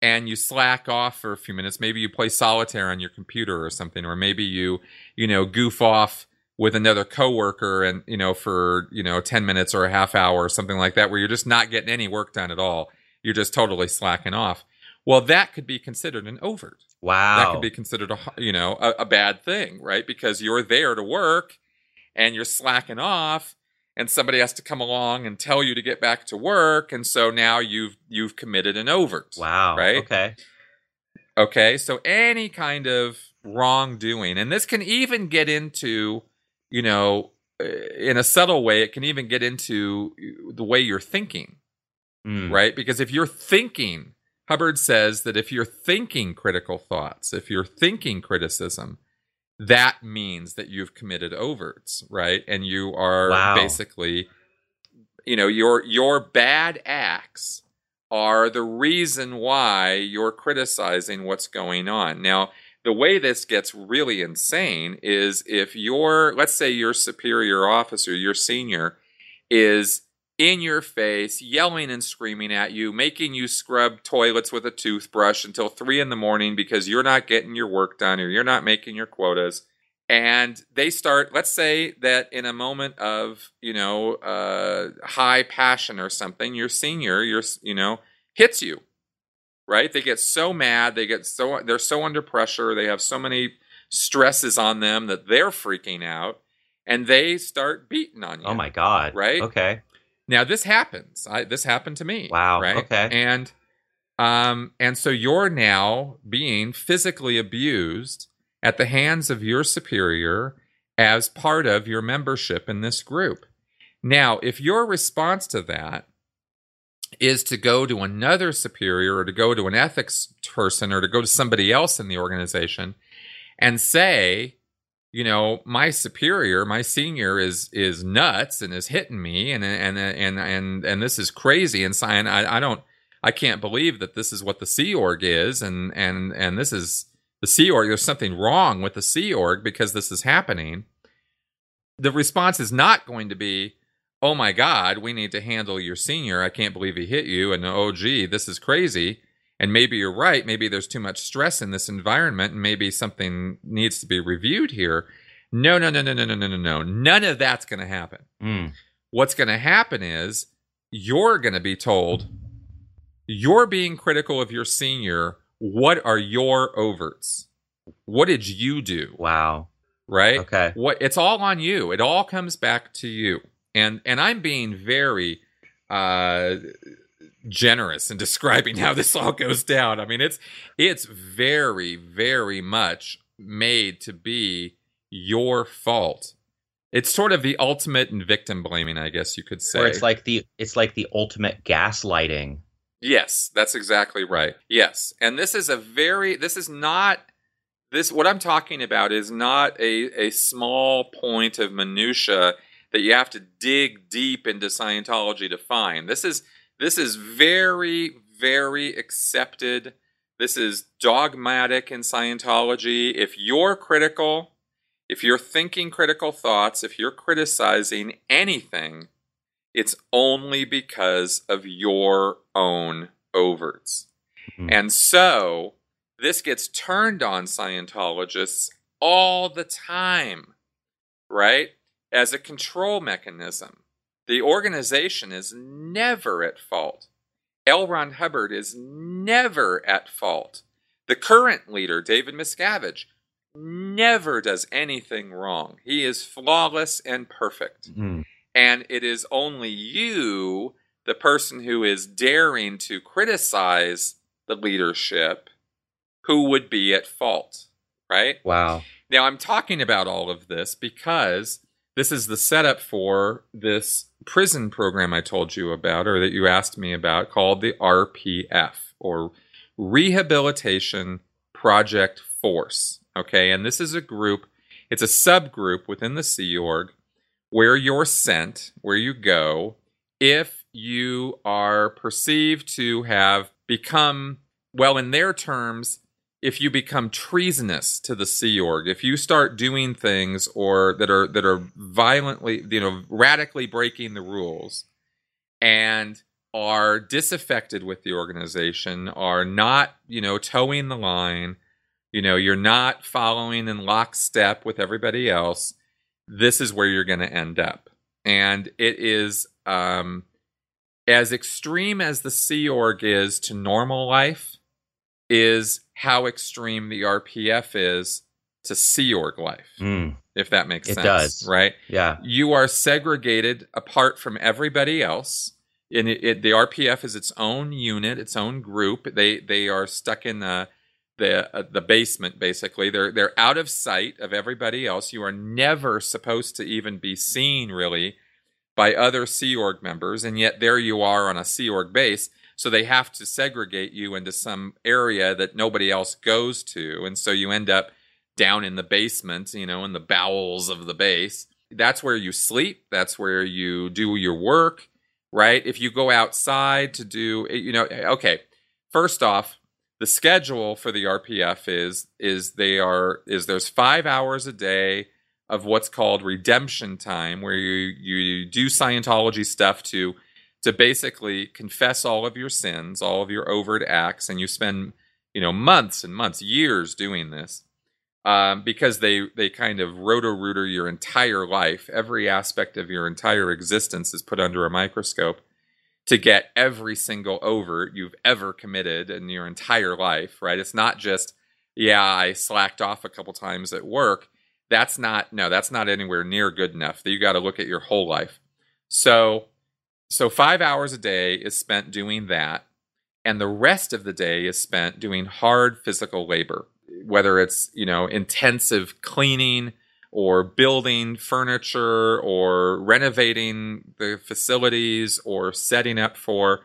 and you slack off for a few minutes. Maybe you play solitaire on your computer or something or maybe you you know goof off with another coworker and you know for you know 10 minutes or a half hour or something like that where you're just not getting any work done at all you're just totally slacking off. Well that could be considered an overt. Wow that could be considered a you know a, a bad thing right? Because you're there to work and you're slacking off and somebody has to come along and tell you to get back to work. And so now you've you've committed an overt wow. right? Okay. Okay. So any kind of wrongdoing and this can even get into you know uh, in a subtle way it can even get into the way you're thinking mm. right because if you're thinking hubbard says that if you're thinking critical thoughts if you're thinking criticism that means that you've committed overts, right? And you are wow. basically, you know, your your bad acts are the reason why you're criticizing what's going on. Now, the way this gets really insane is if your, let's say your superior officer, your senior, is in your face, yelling and screaming at you, making you scrub toilets with a toothbrush until three in the morning because you're not getting your work done or you're not making your quotas. And they start, let's say that in a moment of, you know, uh, high passion or something, your senior, your, you know, hits you right? They get so mad, they get so they're so under pressure, they have so many stresses on them that they're freaking out and they start beating on you. Oh my god. Right? Okay. Now this happens. I, this happened to me. Wow. Right. Okay. And um and so you're now being physically abused at the hands of your superior as part of your membership in this group. Now, if your response to that is to go to another superior or to go to an ethics person or to go to somebody else in the organization and say, you know, my superior, my senior is is nuts and is hitting me and and and and and this is crazy and I, I don't I can't believe that this is what the Sea Org is and and and this is the Sea Org. There's something wrong with the Sea Org because this is happening. The response is not going to be, "Oh my God, we need to handle your senior. I can't believe he hit you," and "Oh gee, this is crazy." And maybe you're right. Maybe there's too much stress in this environment, and maybe something needs to be reviewed here. No, no, no, no, no, no, no, no, no. None of that's going to happen. Mm. What's going to happen is you're going to be told you're being critical of your senior. What are your overts? What did you do? Wow. Right? Okay. What it's all on you. It all comes back to you. And and I'm being very uh generous in describing how this all goes down. I mean, it's it's very very much made to be your fault. It's sort of the ultimate in victim blaming, I guess you could say. Or it's like the it's like the ultimate gaslighting. Yes, that's exactly right. Yes. And this is a very this is not this what I'm talking about is not a a small point of minutia that you have to dig deep into Scientology to find. This is this is very very accepted. This is dogmatic in Scientology. If you're critical, if you're thinking critical thoughts, if you're criticizing anything, it's only because of your own overts. Mhm. And so this gets turned on Scientologists all the time, right? As a control mechanism. The organization is never at fault. L. Ron Hubbard is never at fault. The current leader, David Miscavige, never does anything wrong. He is flawless and perfect. Mm. And it is only you, the person who is daring to criticize the leadership, who would be at fault, right? Wow. Now, I'm talking about all of this because this is the setup for this prison program I told you about, or that you asked me about, called the RPF, or Rehabilitation Project Force. Okay, and this is a group, it's a subgroup within the Sea Org where you're sent, where you go, if you are perceived to have become, well, in their terms, if you become treasonous to the Sea Org, if you start doing things or that are that are violently, you know, radically breaking the rules, and are disaffected with the organization, are not, you know, toeing the line, you know, you're not following in lockstep with everybody else, this is where you're going to end up. And it is um, as extreme as the Sea Org is to normal life, is how extreme the RPF is to Sea Org life, Mm. if that makes It sense. does. Right? Yeah. You are segregated apart from everybody else. And it, it, the RPF is its own unit, its own group. They they are stuck in the the uh, the basement basically. They're they're out of sight of everybody else. You are never supposed to even be seen really by other Sea Org members, and yet there you are on a Sea Org base. So they have to segregate you into some area that nobody else goes to, and so you end up down in the basement, you know, in the bowels of the base. That's where you sleep. That's where you do your work, right? If you go outside to do, you know, okay. First off, the schedule for the RPF is is they are is there's five hours a day of what's called redemption time, where you you do Scientology stuff to to basically confess all of your sins, all of your overt acts, and you spend you know months and months, years doing this um, because they they kind of roto rooter your entire life. Every aspect of your entire existence is put under a microscope. to get every single overt you've ever committed in your entire life, right? It's not just, yeah, I slacked off a couple times at work. That's not, no, that's not anywhere near good enough. You got to look at your whole life. So, so five hours a day is spent doing that. And the rest of the day is spent doing hard physical labor, whether it's, you know, intensive cleaning, or building furniture or renovating the facilities or setting up for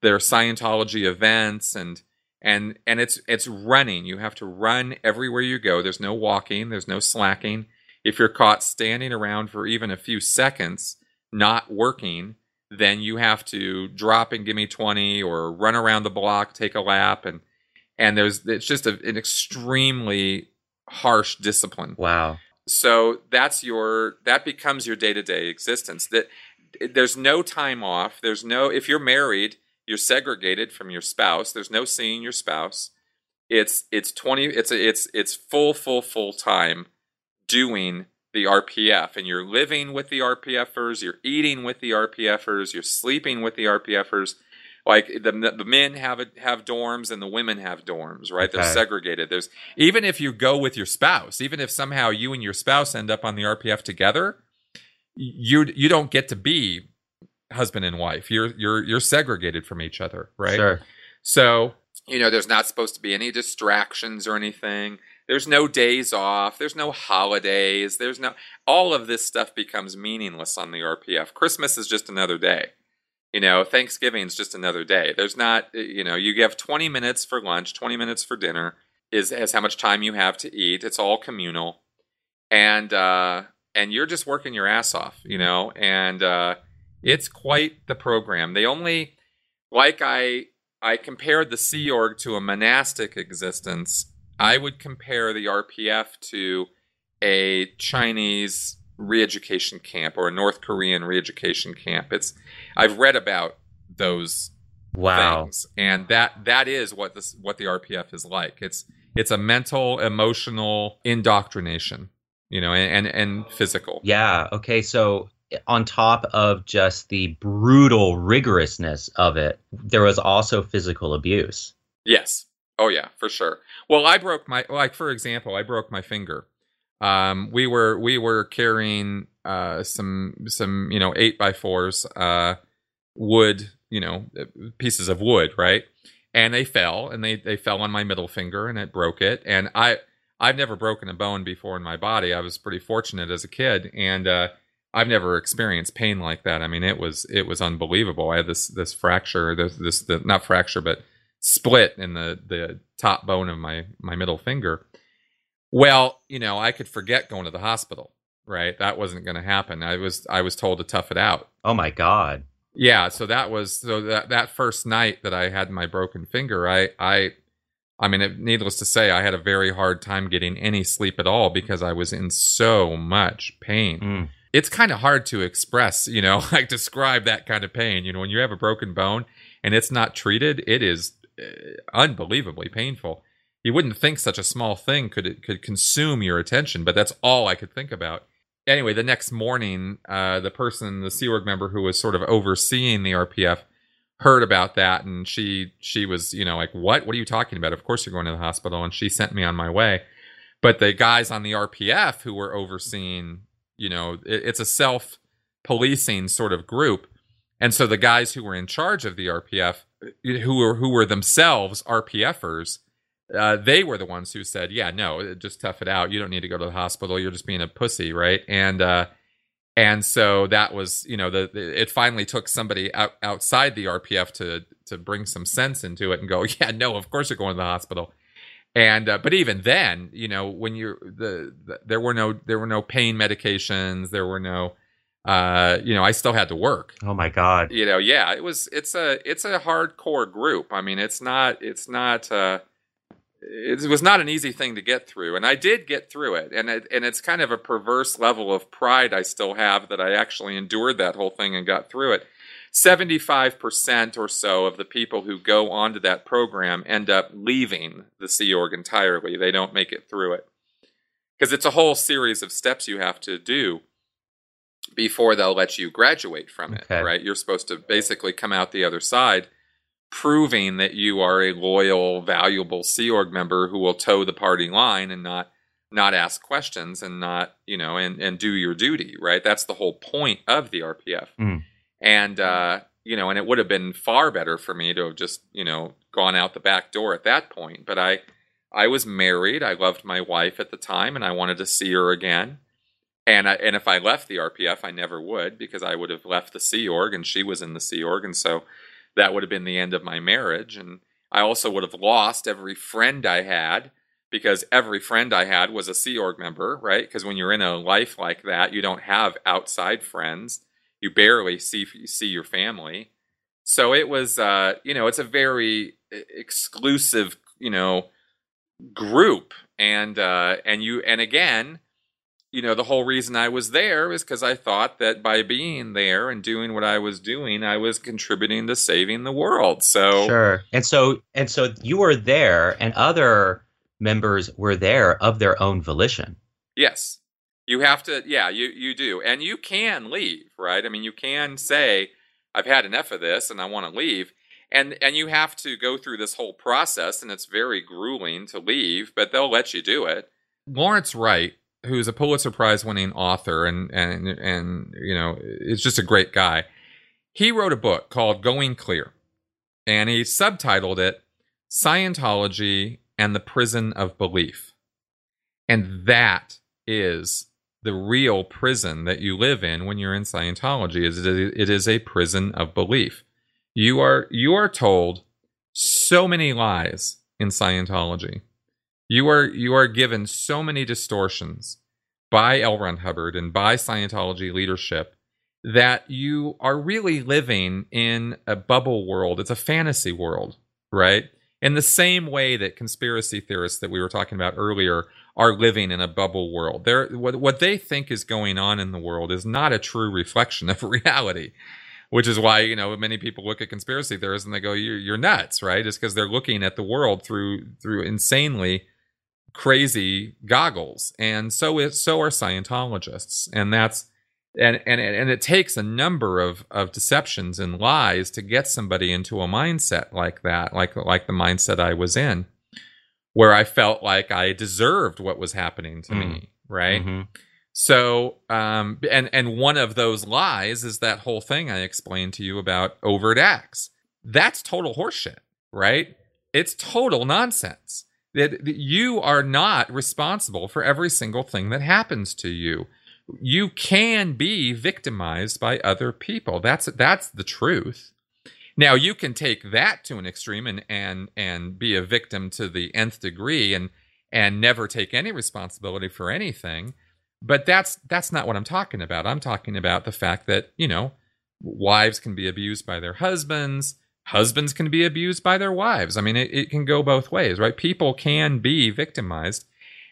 their Scientology events and and and it's it's running. You have to run everywhere you go. There's no walking, there's no slacking. If you're caught standing around for even a few seconds not working, then you have to drop and give me 20 or run around the block, take a lap and and there's it's just a, an extremely harsh discipline. Wow. So that's your that becomes your day-to-day existence. That there's no time off. There's no if you're married you're segregated from your spouse. There's no seeing your spouse. It's it's 20 it's it's it's full full full time doing the RPF and you're living with the RPFers you're eating with the RPFers you're sleeping with the RPFers like the the men have a, have dorms and the women have dorms, right? Okay. They're segregated. There's even if you go with your spouse, even if somehow you and your spouse end up on the RPF together, you you don't get to be husband and wife. You're you're you're segregated from each other, right? Sure. So you know, there's not supposed to be any distractions or anything. There's no days off. There's no holidays. There's no all of this stuff becomes meaningless on the RPF. Christmas is just another day. You know, Thanksgiving is just another day. There's not, you know, you have 20 minutes for lunch, 20 minutes for dinner is as how much time you have to eat. It's all communal. And uh and you're just working your ass off, you know, and uh it's quite the program. They only like I I compared the Sea Org to a monastic existence. I would compare the RPF to a Chinese re-education camp or a North Korean re-education camp. It's I've read about those wow. things, and that that is what this what the RPF is like. It's it's a mental, emotional indoctrination, you know, and and, and physical. Yeah. Okay. So on top of just the brutal rigorousness of it, there was also physical abuse. Yes. Oh yeah, for sure. Well, I broke my like for example, I broke my finger. Um, we were we were carrying uh, some some you know eight by fours uh, wood you know pieces of wood right? And they fell and they they fell on my middle finger and it broke it. And I I've never broken a bone before in my body. I was pretty fortunate as a kid and uh, I've never experienced pain like that. I mean it was it was unbelievable. I had this this fracture this this the, not fracture but split in the the top bone of my my middle finger well, you know, I could forget going to the hospital, right? That wasn't going to happen. I was I was told to tough it out. Oh my god. Yeah, so that was so that that first night that I had my broken finger, I I I mean, it, needless to say, I had a very hard time getting any sleep at all because I was in so much pain. Mm. It's kind of hard to express, you know, like describe that kind of pain. You know, when you have a broken bone and it's not treated, it is unbelievably painful you wouldn't think such a small thing could could consume your attention, but that's all I could think about. Anyway, the next morning, uh, the person, the Sea Org member who was sort of overseeing the RPF, heard about that, and she she was you know like, what? What are you talking about? Of course you're going to the hospital, and she sent me on my way. But the guys on the RPF who were overseeing, you know, it, it's a self policing sort of group, and so the guys who were in charge of the RPF, who were who were themselves RPFers uh, they were the ones who said, "Yeah, no, just tough it out. You don't need to go to the hospital. You're just being a pussy, right?" And uh, and so that was, you know, the, it finally took somebody out, outside the RPF to to bring some sense into it and go, "Yeah, no, of course you're going to the hospital." And uh, but even then, you know, when you're the, the there were no there were no pain medications, there were no uh you know i still had to work. Oh my god. You know yeah it was it's a it's a hardcore group. I mean it's not it's not uh it was not an easy thing to get through and i did get through it and it, and it's kind of a perverse level of pride i still have that i actually endured that whole thing and got through it. 75% or so of the people who go onto that program end up leaving the sea org entirely. They don't make it through it. Because it's a whole series of steps you have to do before they'll let you graduate from it. Okay. Right? You're supposed to basically come out the other side proving that you are a loyal, valuable Sea Org member who will toe the party line and not not ask questions and not you know and and do your duty. Right? That's the whole point of the RPF. Mm. And uh, you know, and it would have been far better for me to have just you know gone out the back door at that point. But I I was married. I loved my wife at the time, and I wanted to see her again. And I, and if I left the RPF, I never would because I would have left the Sea Org, and she was in the Sea Org, and so that would have been the end of my marriage. And I also would have lost every friend I had because every friend I had was a Sea Org member, right? Because when you're in a life like that, you don't have outside friends. You barely see see your family. So it was, uh, you know, it's a very exclusive, you know, group, and uh, and you, and again, you know, the whole reason I was there is because I thought that by being there and doing what I was doing, I was contributing to saving the world. So sure, and so and so you were there, and other members were there of their own volition. Yes, you have to. Yeah, you you do, and you can leave, right? I mean, you can say, "I've had enough of this, and I want to leave." And, and you have to go through this whole process, and it's very grueling to leave, but they'll let you do it. Lawrence Wright who's a Pulitzer Prize winning author and and and you know is just a great guy. He wrote a book called Going Clear, and he subtitled it Scientology and the Prison of Belief. And that is the real prison that you live in when you're in Scientology. Is it is a prison of belief. You are you are told so many lies in Scientology you are you are given so many distortions by L. Ron Hubbard and by Scientology leadership that you are really living in a bubble world. It's a fantasy world, right? In the same way that conspiracy theorists that we were talking about earlier are living in a bubble world. They're, what, what they think is going on in the world is not a true reflection of reality which is why you know many people look at conspiracy theorists and they go you're, you're nuts right it's because they're looking at the world through through insanely crazy goggles, and so is so are Scientologists, and that's and and and it takes a number of of deceptions and lies to get somebody into a mindset like that, like like the mindset I was in, where I felt like I deserved what was happening to mm. me, right? Mm-hmm. So, um, and and one of those lies is that whole thing I explained to you about overt acts. That's total horseshit, right? It's total nonsense that, you are not responsible for every single thing that happens to you. You can be victimized by other people. That's that's the truth. Now you can take that to an extreme and and and be a victim to the nth degree and and never take any responsibility for anything. But that's that's not what I'm talking about. I'm talking about the fact that, you know, wives can be abused by their husbands, husbands can be abused by their wives. I mean, it, it can go both ways, right? People can be victimized,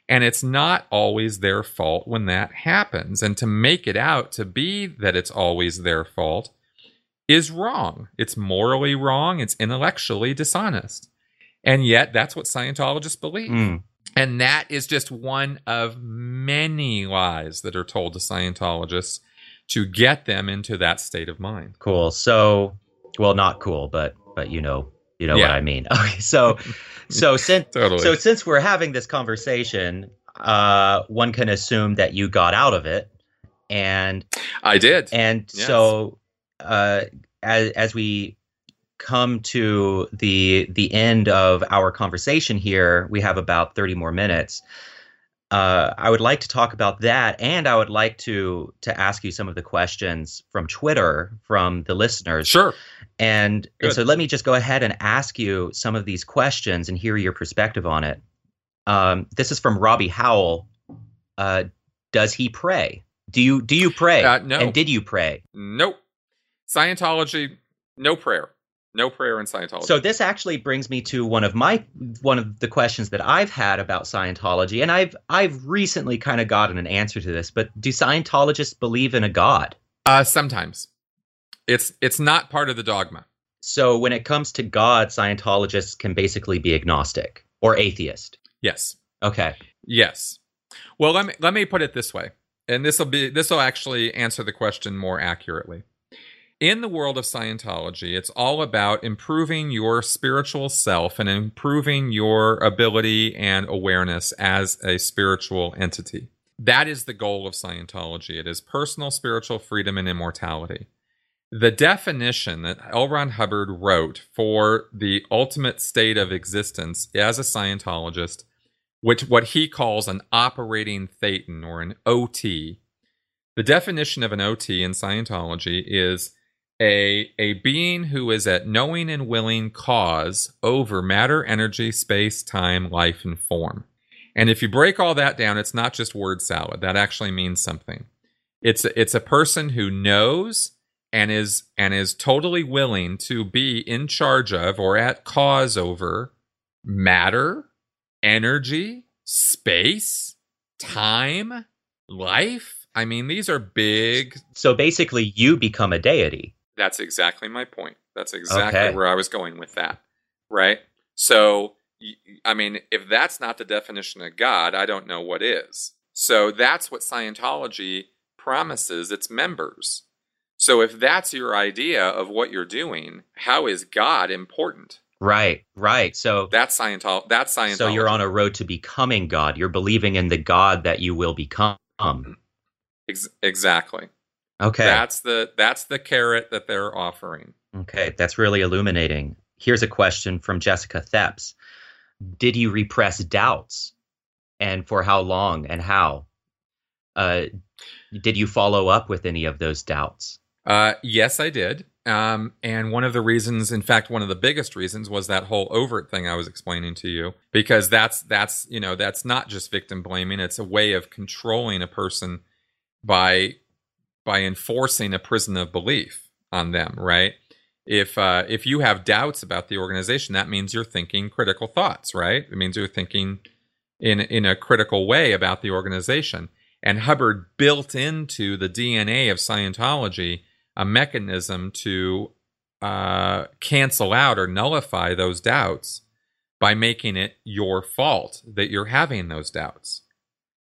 and it's not always their fault when that happens. And to make it out to be that it's always their fault is wrong. It's morally wrong, it's intellectually dishonest. And yet, that's what Scientologists believe. Mm. And that is just one of many lies that are told to Scientologists to get them into that state of mind. Cool. So well, not cool, but but you know you know yeah. what I mean. Okay, so so since totally. so since we're having this conversation, uh, one can assume that you got out of it, and I did. And yes. so uh, as as we come to the the end of our conversation here, we have about thirty more minutes uh, I would like to talk about that, and I would like to to ask you some of the questions from Twitter from the listeners. Sure. And, and so let me just go ahead and ask you some of these questions and hear your perspective on it. Um, this is from Robbie Howell. Uh, does he pray? Do you do you pray? Uh, no. And did you pray? Nope. Scientology, no prayer. No prayer in Scientology. So this actually brings me to one of my one of the questions that I've had about Scientology, and I've I've recently kind of gotten an answer to this. But do Scientologists believe in a god? Uh, sometimes. It's it's not part of the dogma. So when it comes to God, Scientologists can basically be agnostic or atheist. Yes. Okay. Yes. Well, let me let me put it this way. and this will be this will actually answer the question more accurately. In the world of Scientology, it's all about improving your spiritual self and improving your ability and awareness as a spiritual entity. That is the goal of Scientology. It is personal spiritual freedom and immortality. The definition that L. Ron Hubbard wrote for the ultimate state of existence as a Scientologist which what he calls an operating thetan or an OT. The definition of an OT in Scientology is a, a being who is at knowing and willing cause over matter, energy, space, time, life, and form. And if you break all that down, it's not just word salad. That actually means something. It's it's a person who knows and is and is totally willing to be in charge of or at cause over matter, energy, space, time, life. I mean, these are big. So basically, you become a deity. That's exactly my point. That's exactly okay. where I was going with that. Right? So, I mean, if that's not the definition of God, I don't know what is. So that's what Scientology promises its members. So if that's your idea of what you're doing, how is God important? Right, right. So that's Scientology. That's Scientology. So you're on a road to becoming God. You're believing in the God that you will become. Ex- exactly. Okay. That's the that's the carrot that they're offering. Okay, that's really illuminating. Here's a question from Jessica Thepps. Did you repress doubts? And for how long and how? Uh, did you follow up with any of those doubts? Uh, yes, I did. Um, and one of the reasons, in fact, one of the biggest reasons was that whole overt thing I was explaining to you, because that's, that's, you know, that's not just victim blaming. It's a way of controlling a person by, by enforcing a prison of belief on them, right? If, uh, if you have doubts about the organization, that means you're thinking critical thoughts, right? It means you're thinking in, in a critical way about the organization. And Hubbard built into the DNA of Scientology a mechanism to uh, cancel out or nullify those doubts by making it your fault that you're having those doubts.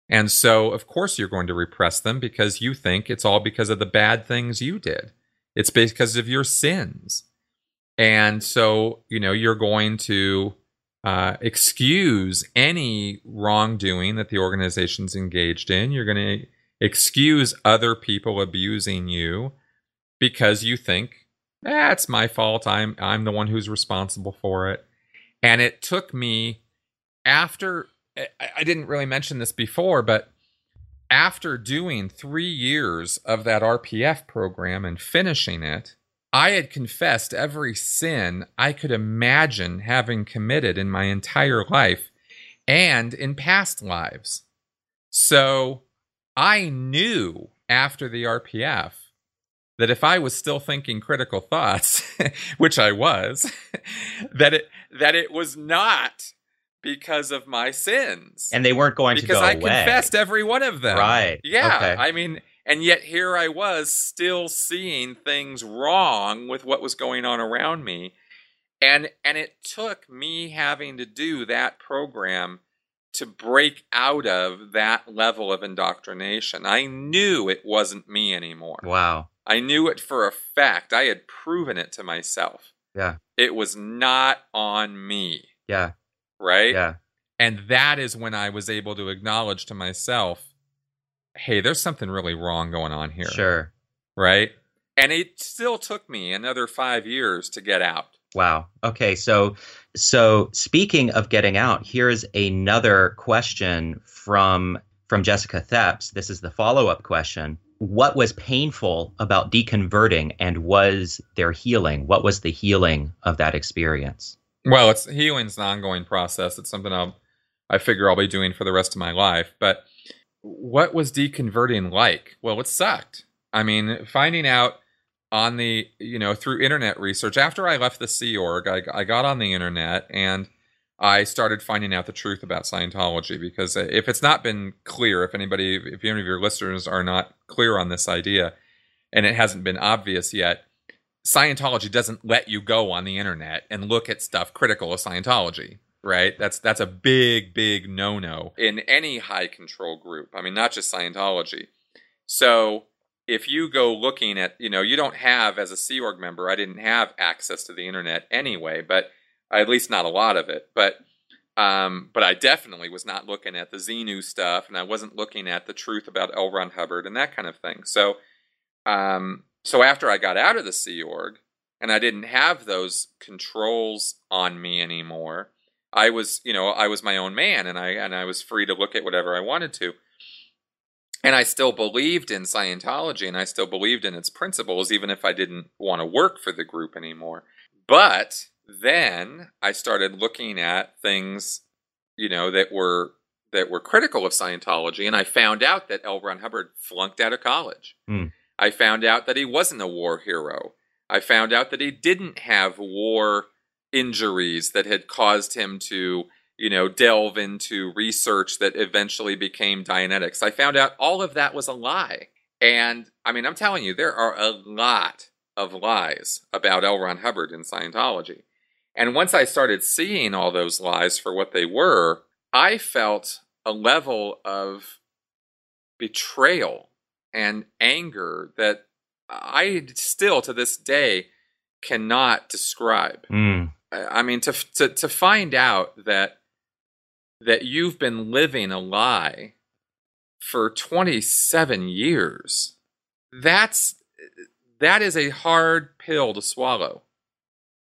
And so, of course, you're going to repress them because you think it's all because of the bad things you did. It's because of your sins. And so, you know, you're going to uh, excuse any wrongdoing that the organization's engaged in. You're going to excuse other people abusing you because you think, eh, my fault. I'm I'm the one who's responsible for it. And it took me after I didn't really mention this before, but after doing three years of that RPF program and finishing it, I had confessed every sin I could imagine having committed in my entire life and in past lives. So I knew after the RPF that if I was still thinking critical thoughts, which I was, that it that it was not because of my sins, and they weren't going because to go I away. confessed every one of them. Right? Yeah. Okay. I mean, and yet here I was still seeing things wrong with what was going on around me, and and it took me having to do that program to break out of that level of indoctrination. I knew it wasn't me anymore. Wow. I knew it for a fact. I had proven it to myself. Yeah. It was not on me. Yeah. Right? Yeah. And that is when I was able to acknowledge to myself, hey, there's something really wrong going on here. Sure. Right? And it still took me another five years to get out. Wow. Okay. So, so speaking of getting out, here's another question from from Jessica Thepps. This is the follow up question what was painful about deconverting and was there healing? What was the healing of that experience? Well, it's healing's an ongoing process. It's something I'll I figure I'll be doing for the rest of my life. But what was deconverting like? Well, it sucked. I mean, finding out on the you know through internet research after I left the Sea Org, I, I got on the internet and I started finding out the truth about Scientology because if it's not been clear, if anybody, if any of your listeners are not clear on this idea, and it hasn't been obvious yet, Scientology doesn't let you go on the internet and look at stuff critical of Scientology. Right? That's that's a big, big no-no in any high control group. I mean, not just Scientology. So if you go looking at, you know, you don't have as a Sea Org member, I didn't have access to the internet anyway, but at least not a lot of it. But um, but I definitely was not looking at the Xenu stuff, and I wasn't looking at the truth about L. Ron Hubbard and that kind of thing. So, um, so after I got out of the Sea Org, and I didn't have those controls on me anymore, I was, you know, I was my own man, and I and I was free to look at whatever I wanted to. And I still believed in Scientology, and I still believed in its principles, even if I didn't want to work for the group anymore. But then I started looking at things, you know, that were that were critical of Scientology, and I found out that L. Ron Hubbard flunked out of college. Hmm. I found out that he wasn't a war hero. I found out that he didn't have war injuries that had caused him to, you know, delve into research that eventually became Dianetics. I found out all of that was a lie. And I mean, I'm telling you, there are a lot of lies about L. Ron Hubbard in Scientology. And once I started seeing all those lies for what they were, I felt a level of betrayal and anger that I still to this day cannot describe. Mm. I mean, to, to to find out that that you've been living a lie for 27 years, that's that is a hard pill to swallow.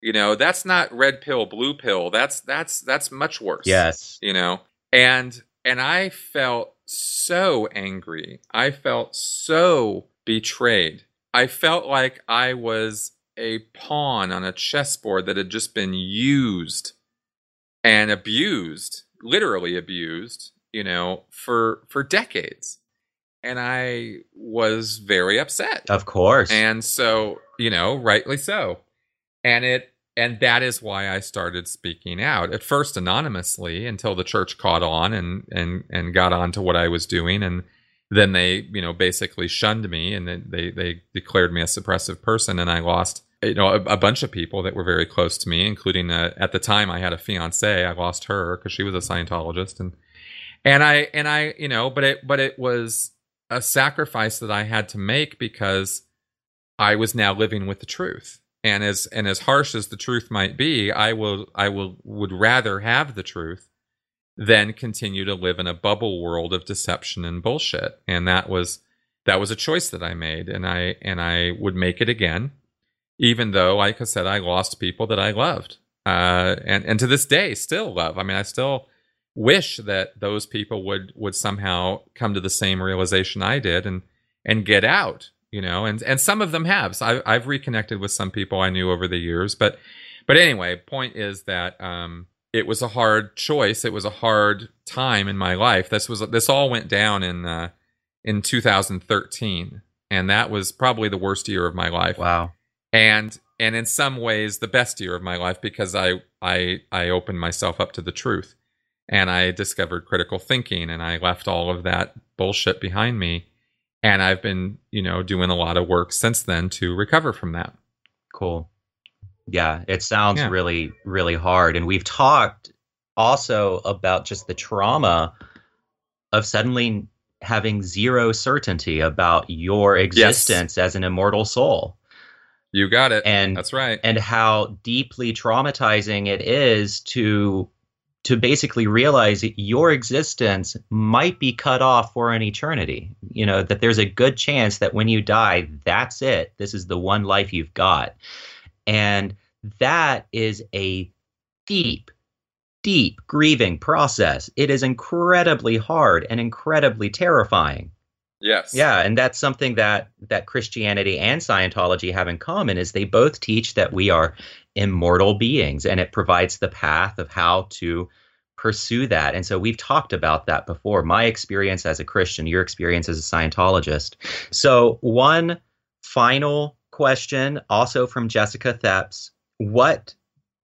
You know, that's not red pill, blue pill. That's that's that's much worse. Yes. You know, and and I felt so angry. I felt so betrayed. I felt like I was a pawn on a chessboard that had just been used and abused, literally abused, you know, for for decades. And I was very upset. Of course. And so, you know, rightly so. And it and that is why I started speaking out. At first anonymously until the church caught on and and and got on to what I was doing and then they, you know, basically shunned me and they they, declared me a suppressive person and I lost you know a, a bunch of people that were very close to me including a, at the time I had a fiance. I lost her cuz she was a Scientologist and and I and I, you know, but it but it was a sacrifice that I had to make because I was now living with the truth and as and as harsh as the truth might be i will i will would rather have the truth than continue to live in a bubble world of deception and bullshit. And that was that was a choice that i made and i and i would make it again even though like i said i lost people that i loved. Uh, and and to this day still love. I mean i still wish that those people would would somehow come to the same realization i did and and get out you know, and and some of them have. So I, I've reconnected with some people I knew over the years, but but anyway, point is that um, it was a hard choice. It was a hard time in my life. This was this all went down in uh, in 2013, and that was probably the worst year of my life. Wow. And and in some ways the best year of my life because I I I opened myself up to the truth, and I discovered critical thinking, and I left all of that bullshit behind me and I've been, you know, doing a lot of work since then to recover from that. Cool. Yeah, it sounds yeah. really, really hard. And we've talked also about just the trauma of suddenly having zero certainty about your existence yes. as an immortal soul. You got it. And that's right. And how deeply traumatizing it is to to basically realize that your existence might be cut off for an eternity. You know, that there's a good chance that when you die, that's it. This is the one life you've got. And that is a deep, deep grieving process. It is incredibly hard and incredibly terrifying. Yes. Yeah, and that's something that that Christianity and Scientology have in common is they both teach that we are immortal beings and it provides the path of how to pursue that. And so we've talked about that before. My experience as a Christian, your experience as a Scientologist. So one final question also from Jessica Thepps, what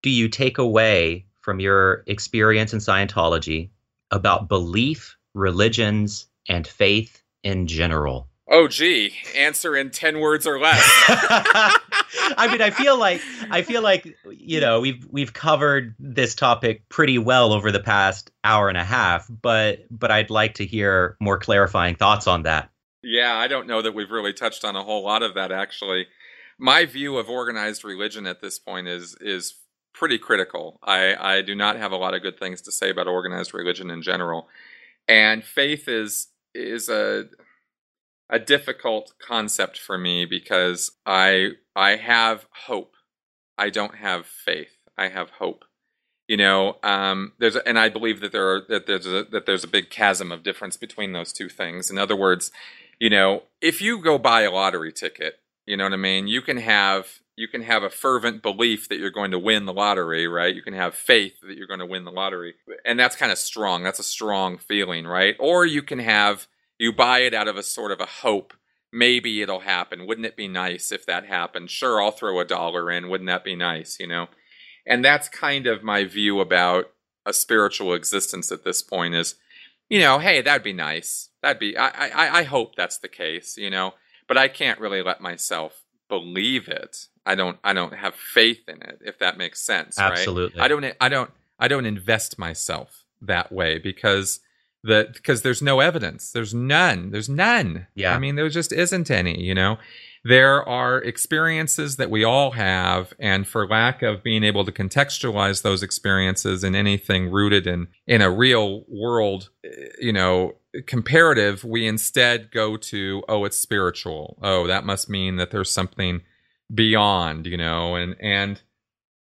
do you take away from your experience in Scientology about belief, religions, and faith in general? Oh, gee, answer in 10 words or less. I mean, I feel like I feel like you know we've we've covered this topic pretty well over the past hour and a half, but but I'd like to hear more clarifying thoughts on that. Yeah, I don't know that we've really touched on a whole lot of that actually. My view of organized religion at this point is is pretty critical. I, I do not have a lot of good things to say about organized religion in general. And faith is is a a difficult concept for me because I I have hope. I don't have faith. I have hope. You know, um, there's and I believe that there are that there's a that there's a big chasm of difference between those two things. In other words, you know, if you go buy a lottery ticket, you know what I mean, you can have you can have a fervent belief that you're going to win the lottery, right? You can have faith that you're going to win the lottery. And that's kind of strong. That's a strong feeling, right? Or you can have you buy it out of a sort of a hope. Maybe it'll happen. Wouldn't it be nice if that happened? Sure, I'll throw a dollar in. Wouldn't that be nice, you know? And that's kind of my view about a spiritual existence at this point is, you know, hey, that'd be nice. That'd be I I I hope that's the case, you know, but I can't really let myself believe it. I don't I don't have faith in it if that makes sense, Absolutely. Right? I don't I don't I don't invest myself that way because that because there's no evidence. There's none. There's none. Yeah. I mean, there just isn't any, you know. There are experiences that we all have, and for lack of being able to contextualize those experiences in anything rooted in in a real world, eh, you know, comparative, we instead go to, oh, it's spiritual. Oh, that must mean that there's something beyond, you know, and and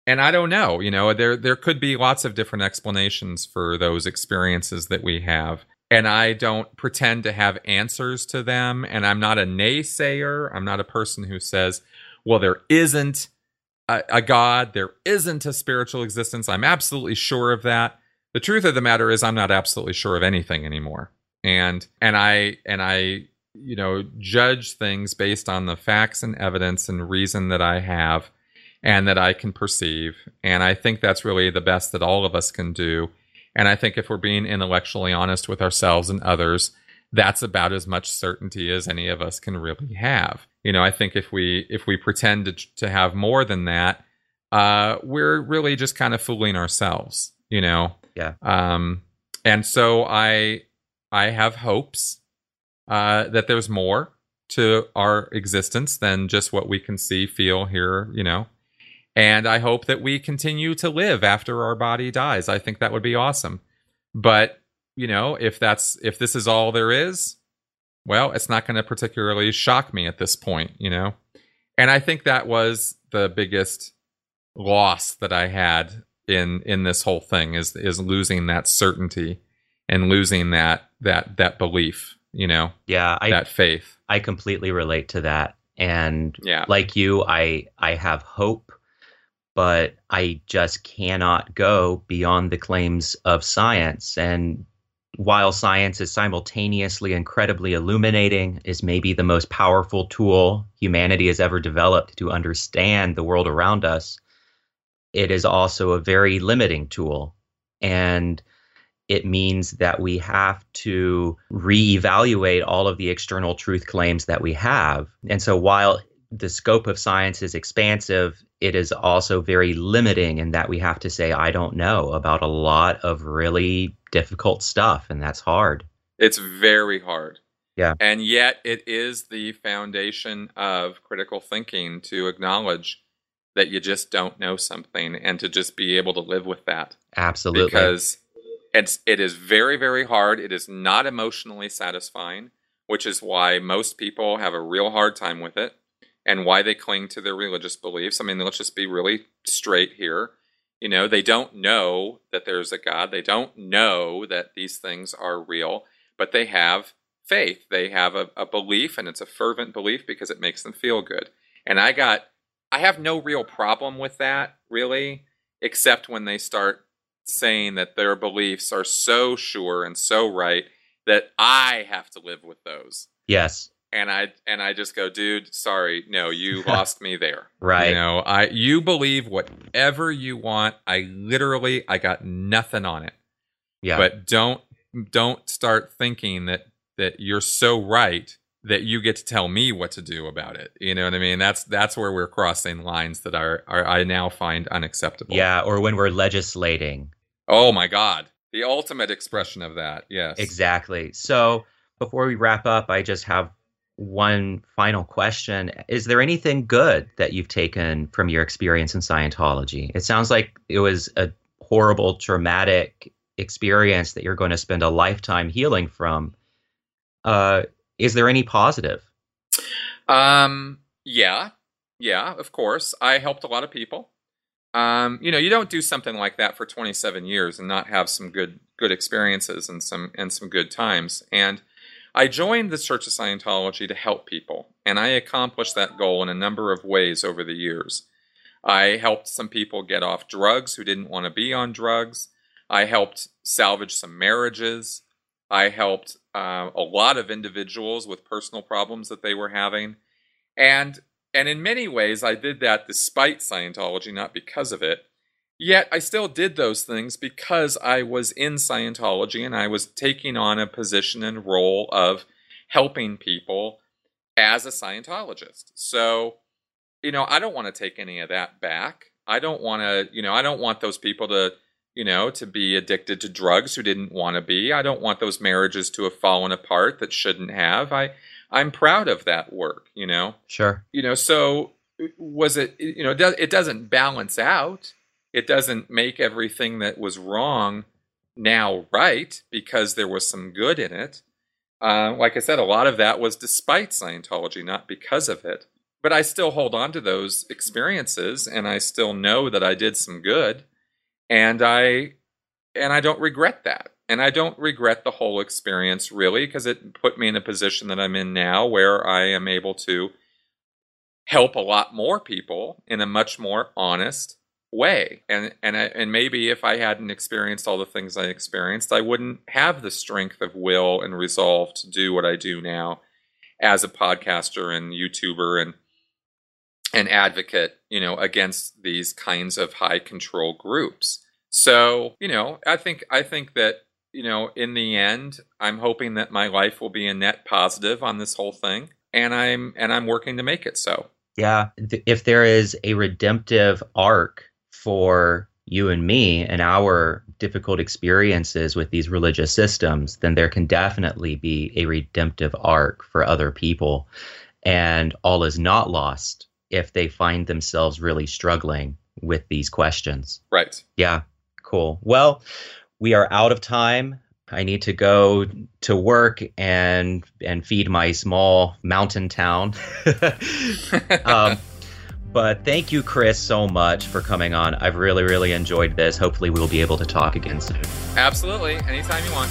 and I don't know, you know, there there could be lots of different explanations for those experiences that we have. And I don't pretend to have answers to them. And I'm not a naysayer. I'm not a person who says, well, there isn't a, a God, there isn't a spiritual existence. I'm absolutely sure of that. The truth of the matter is I'm not absolutely sure of anything anymore. And and I and I you know judge things based on the facts and evidence and reason that I have and that I can perceive. And I think that's really the best that all of us can do. And I think if we're being intellectually honest with ourselves and others, that's about as much certainty as any of us can really have. You know, I think if we if we pretend to, to have more than that, uh, we're really just kind of fooling ourselves. You know. Yeah. Um, and so I I have hopes uh, that there's more to our existence than just what we can see, feel, hear. You know, and I hope that we continue to live after our body dies. I think that would be awesome. But, you know, if that's if this is all there is, well, it's not going to particularly shock me at this point, you know. And I think that was the biggest loss that I had in in this whole thing is is losing that certainty and losing that that that belief, you know. Yeah, I, that faith. I completely relate to that. And yeah. like you, I I have hope but I just cannot go beyond the claims of science. And while science is simultaneously incredibly illuminating, is maybe the most powerful tool humanity has ever developed to understand the world around us, it is also a very limiting tool. And it means that we have to reevaluate all of the external truth claims that we have. And so while the scope of science is expansive, it is also very limiting in that we have to say, I don't know about a lot of really difficult stuff, and that's hard. It's very hard. Yeah. And yet, it is the foundation of critical thinking to acknowledge that you just don't know something and to just be able to live with that. Absolutely. Because it's, it is very, very hard. It is not emotionally satisfying, which is why most people have a real hard time with it and why they cling to their religious beliefs. I mean, let's just be really straight here. You know, they don't know that there's a God. They don't know that these things are real, but they have faith. They have a, a belief, and it's a fervent belief because it makes them feel good. And I got, I have no real problem with that, really, except when they start saying that their beliefs are so sure and so right that I have to live with those. Yes and I and I just go, dude, sorry, no, you lost me there. right. You know, I you believe whatever you want. I literally I got nothing on it. Yeah. But don't don't start thinking that that you're so right that you get to tell me what to do about it. You know what I mean? That's that's where we're crossing lines that are, are I now find unacceptable. Yeah, or when we're legislating. Oh my god. The ultimate expression of that. Yes. Exactly. So before we wrap up, I just have one final question. Is there anything good that you've taken from your experience in Scientology? It sounds like it was a horrible, traumatic experience that you're going to spend a lifetime healing from. Uh, is there any positive? Um, yeah, yeah, of course. I helped a lot of people. Um, you know, you don't do something like that for 27 years and not have some good good experiences and some and some good times. And I joined the Church of Scientology to help people, and I accomplished that goal in a number of ways over the years. I helped some people get off drugs who didn't want to be on drugs. I helped salvage some marriages. I helped uh, a lot of individuals with personal problems that they were having. And and in many ways I did that despite Scientology, not because of it. Yet I still did those things because I was in Scientology and I was taking on a position and role of helping people as a Scientologist. So, you know, I don't want to take any of that back. I don't want to, you know, I don't want those people to, you know, to be addicted to drugs who didn't want to be. I don't want those marriages to have fallen apart that shouldn't have. I I'm proud of that work, you know. Sure. You know, so uh, was it you know, it doesn't balance out it doesn't make everything that was wrong now right because there was some good in it. Uh, like I said, a lot of that was despite Scientology, not because of it. But I still hold on to those experiences, and I still know that I did some good, and I and I don't regret that. And I don't regret the whole experience really because it put me in a position that I'm in now where I am able to help a lot more people in a much more honest way. And and and maybe if I hadn't experienced all the things I experienced I wouldn't have the strength of will and resolve to do what I do now as a podcaster and YouTuber and an advocate you know against these kinds of high control groups. So you know I think I think that you know in the end I'm hoping that my life will be a net positive on this whole thing. And I'm and I'm working to make it so. Yeah. If there is a redemptive arc for you and me and our difficult experiences with these religious systems, then there can definitely be a redemptive arc for other people. And all is not lost if they find themselves really struggling with these questions. Right. Yeah. Cool. Well, we are out of time. I need to go to work and and feed my small mountain town. um, but thank you, Chris, so much for coming on. I've really, really enjoyed this. Hopefully, we'll be able to talk again soon. Absolutely. Anytime you want.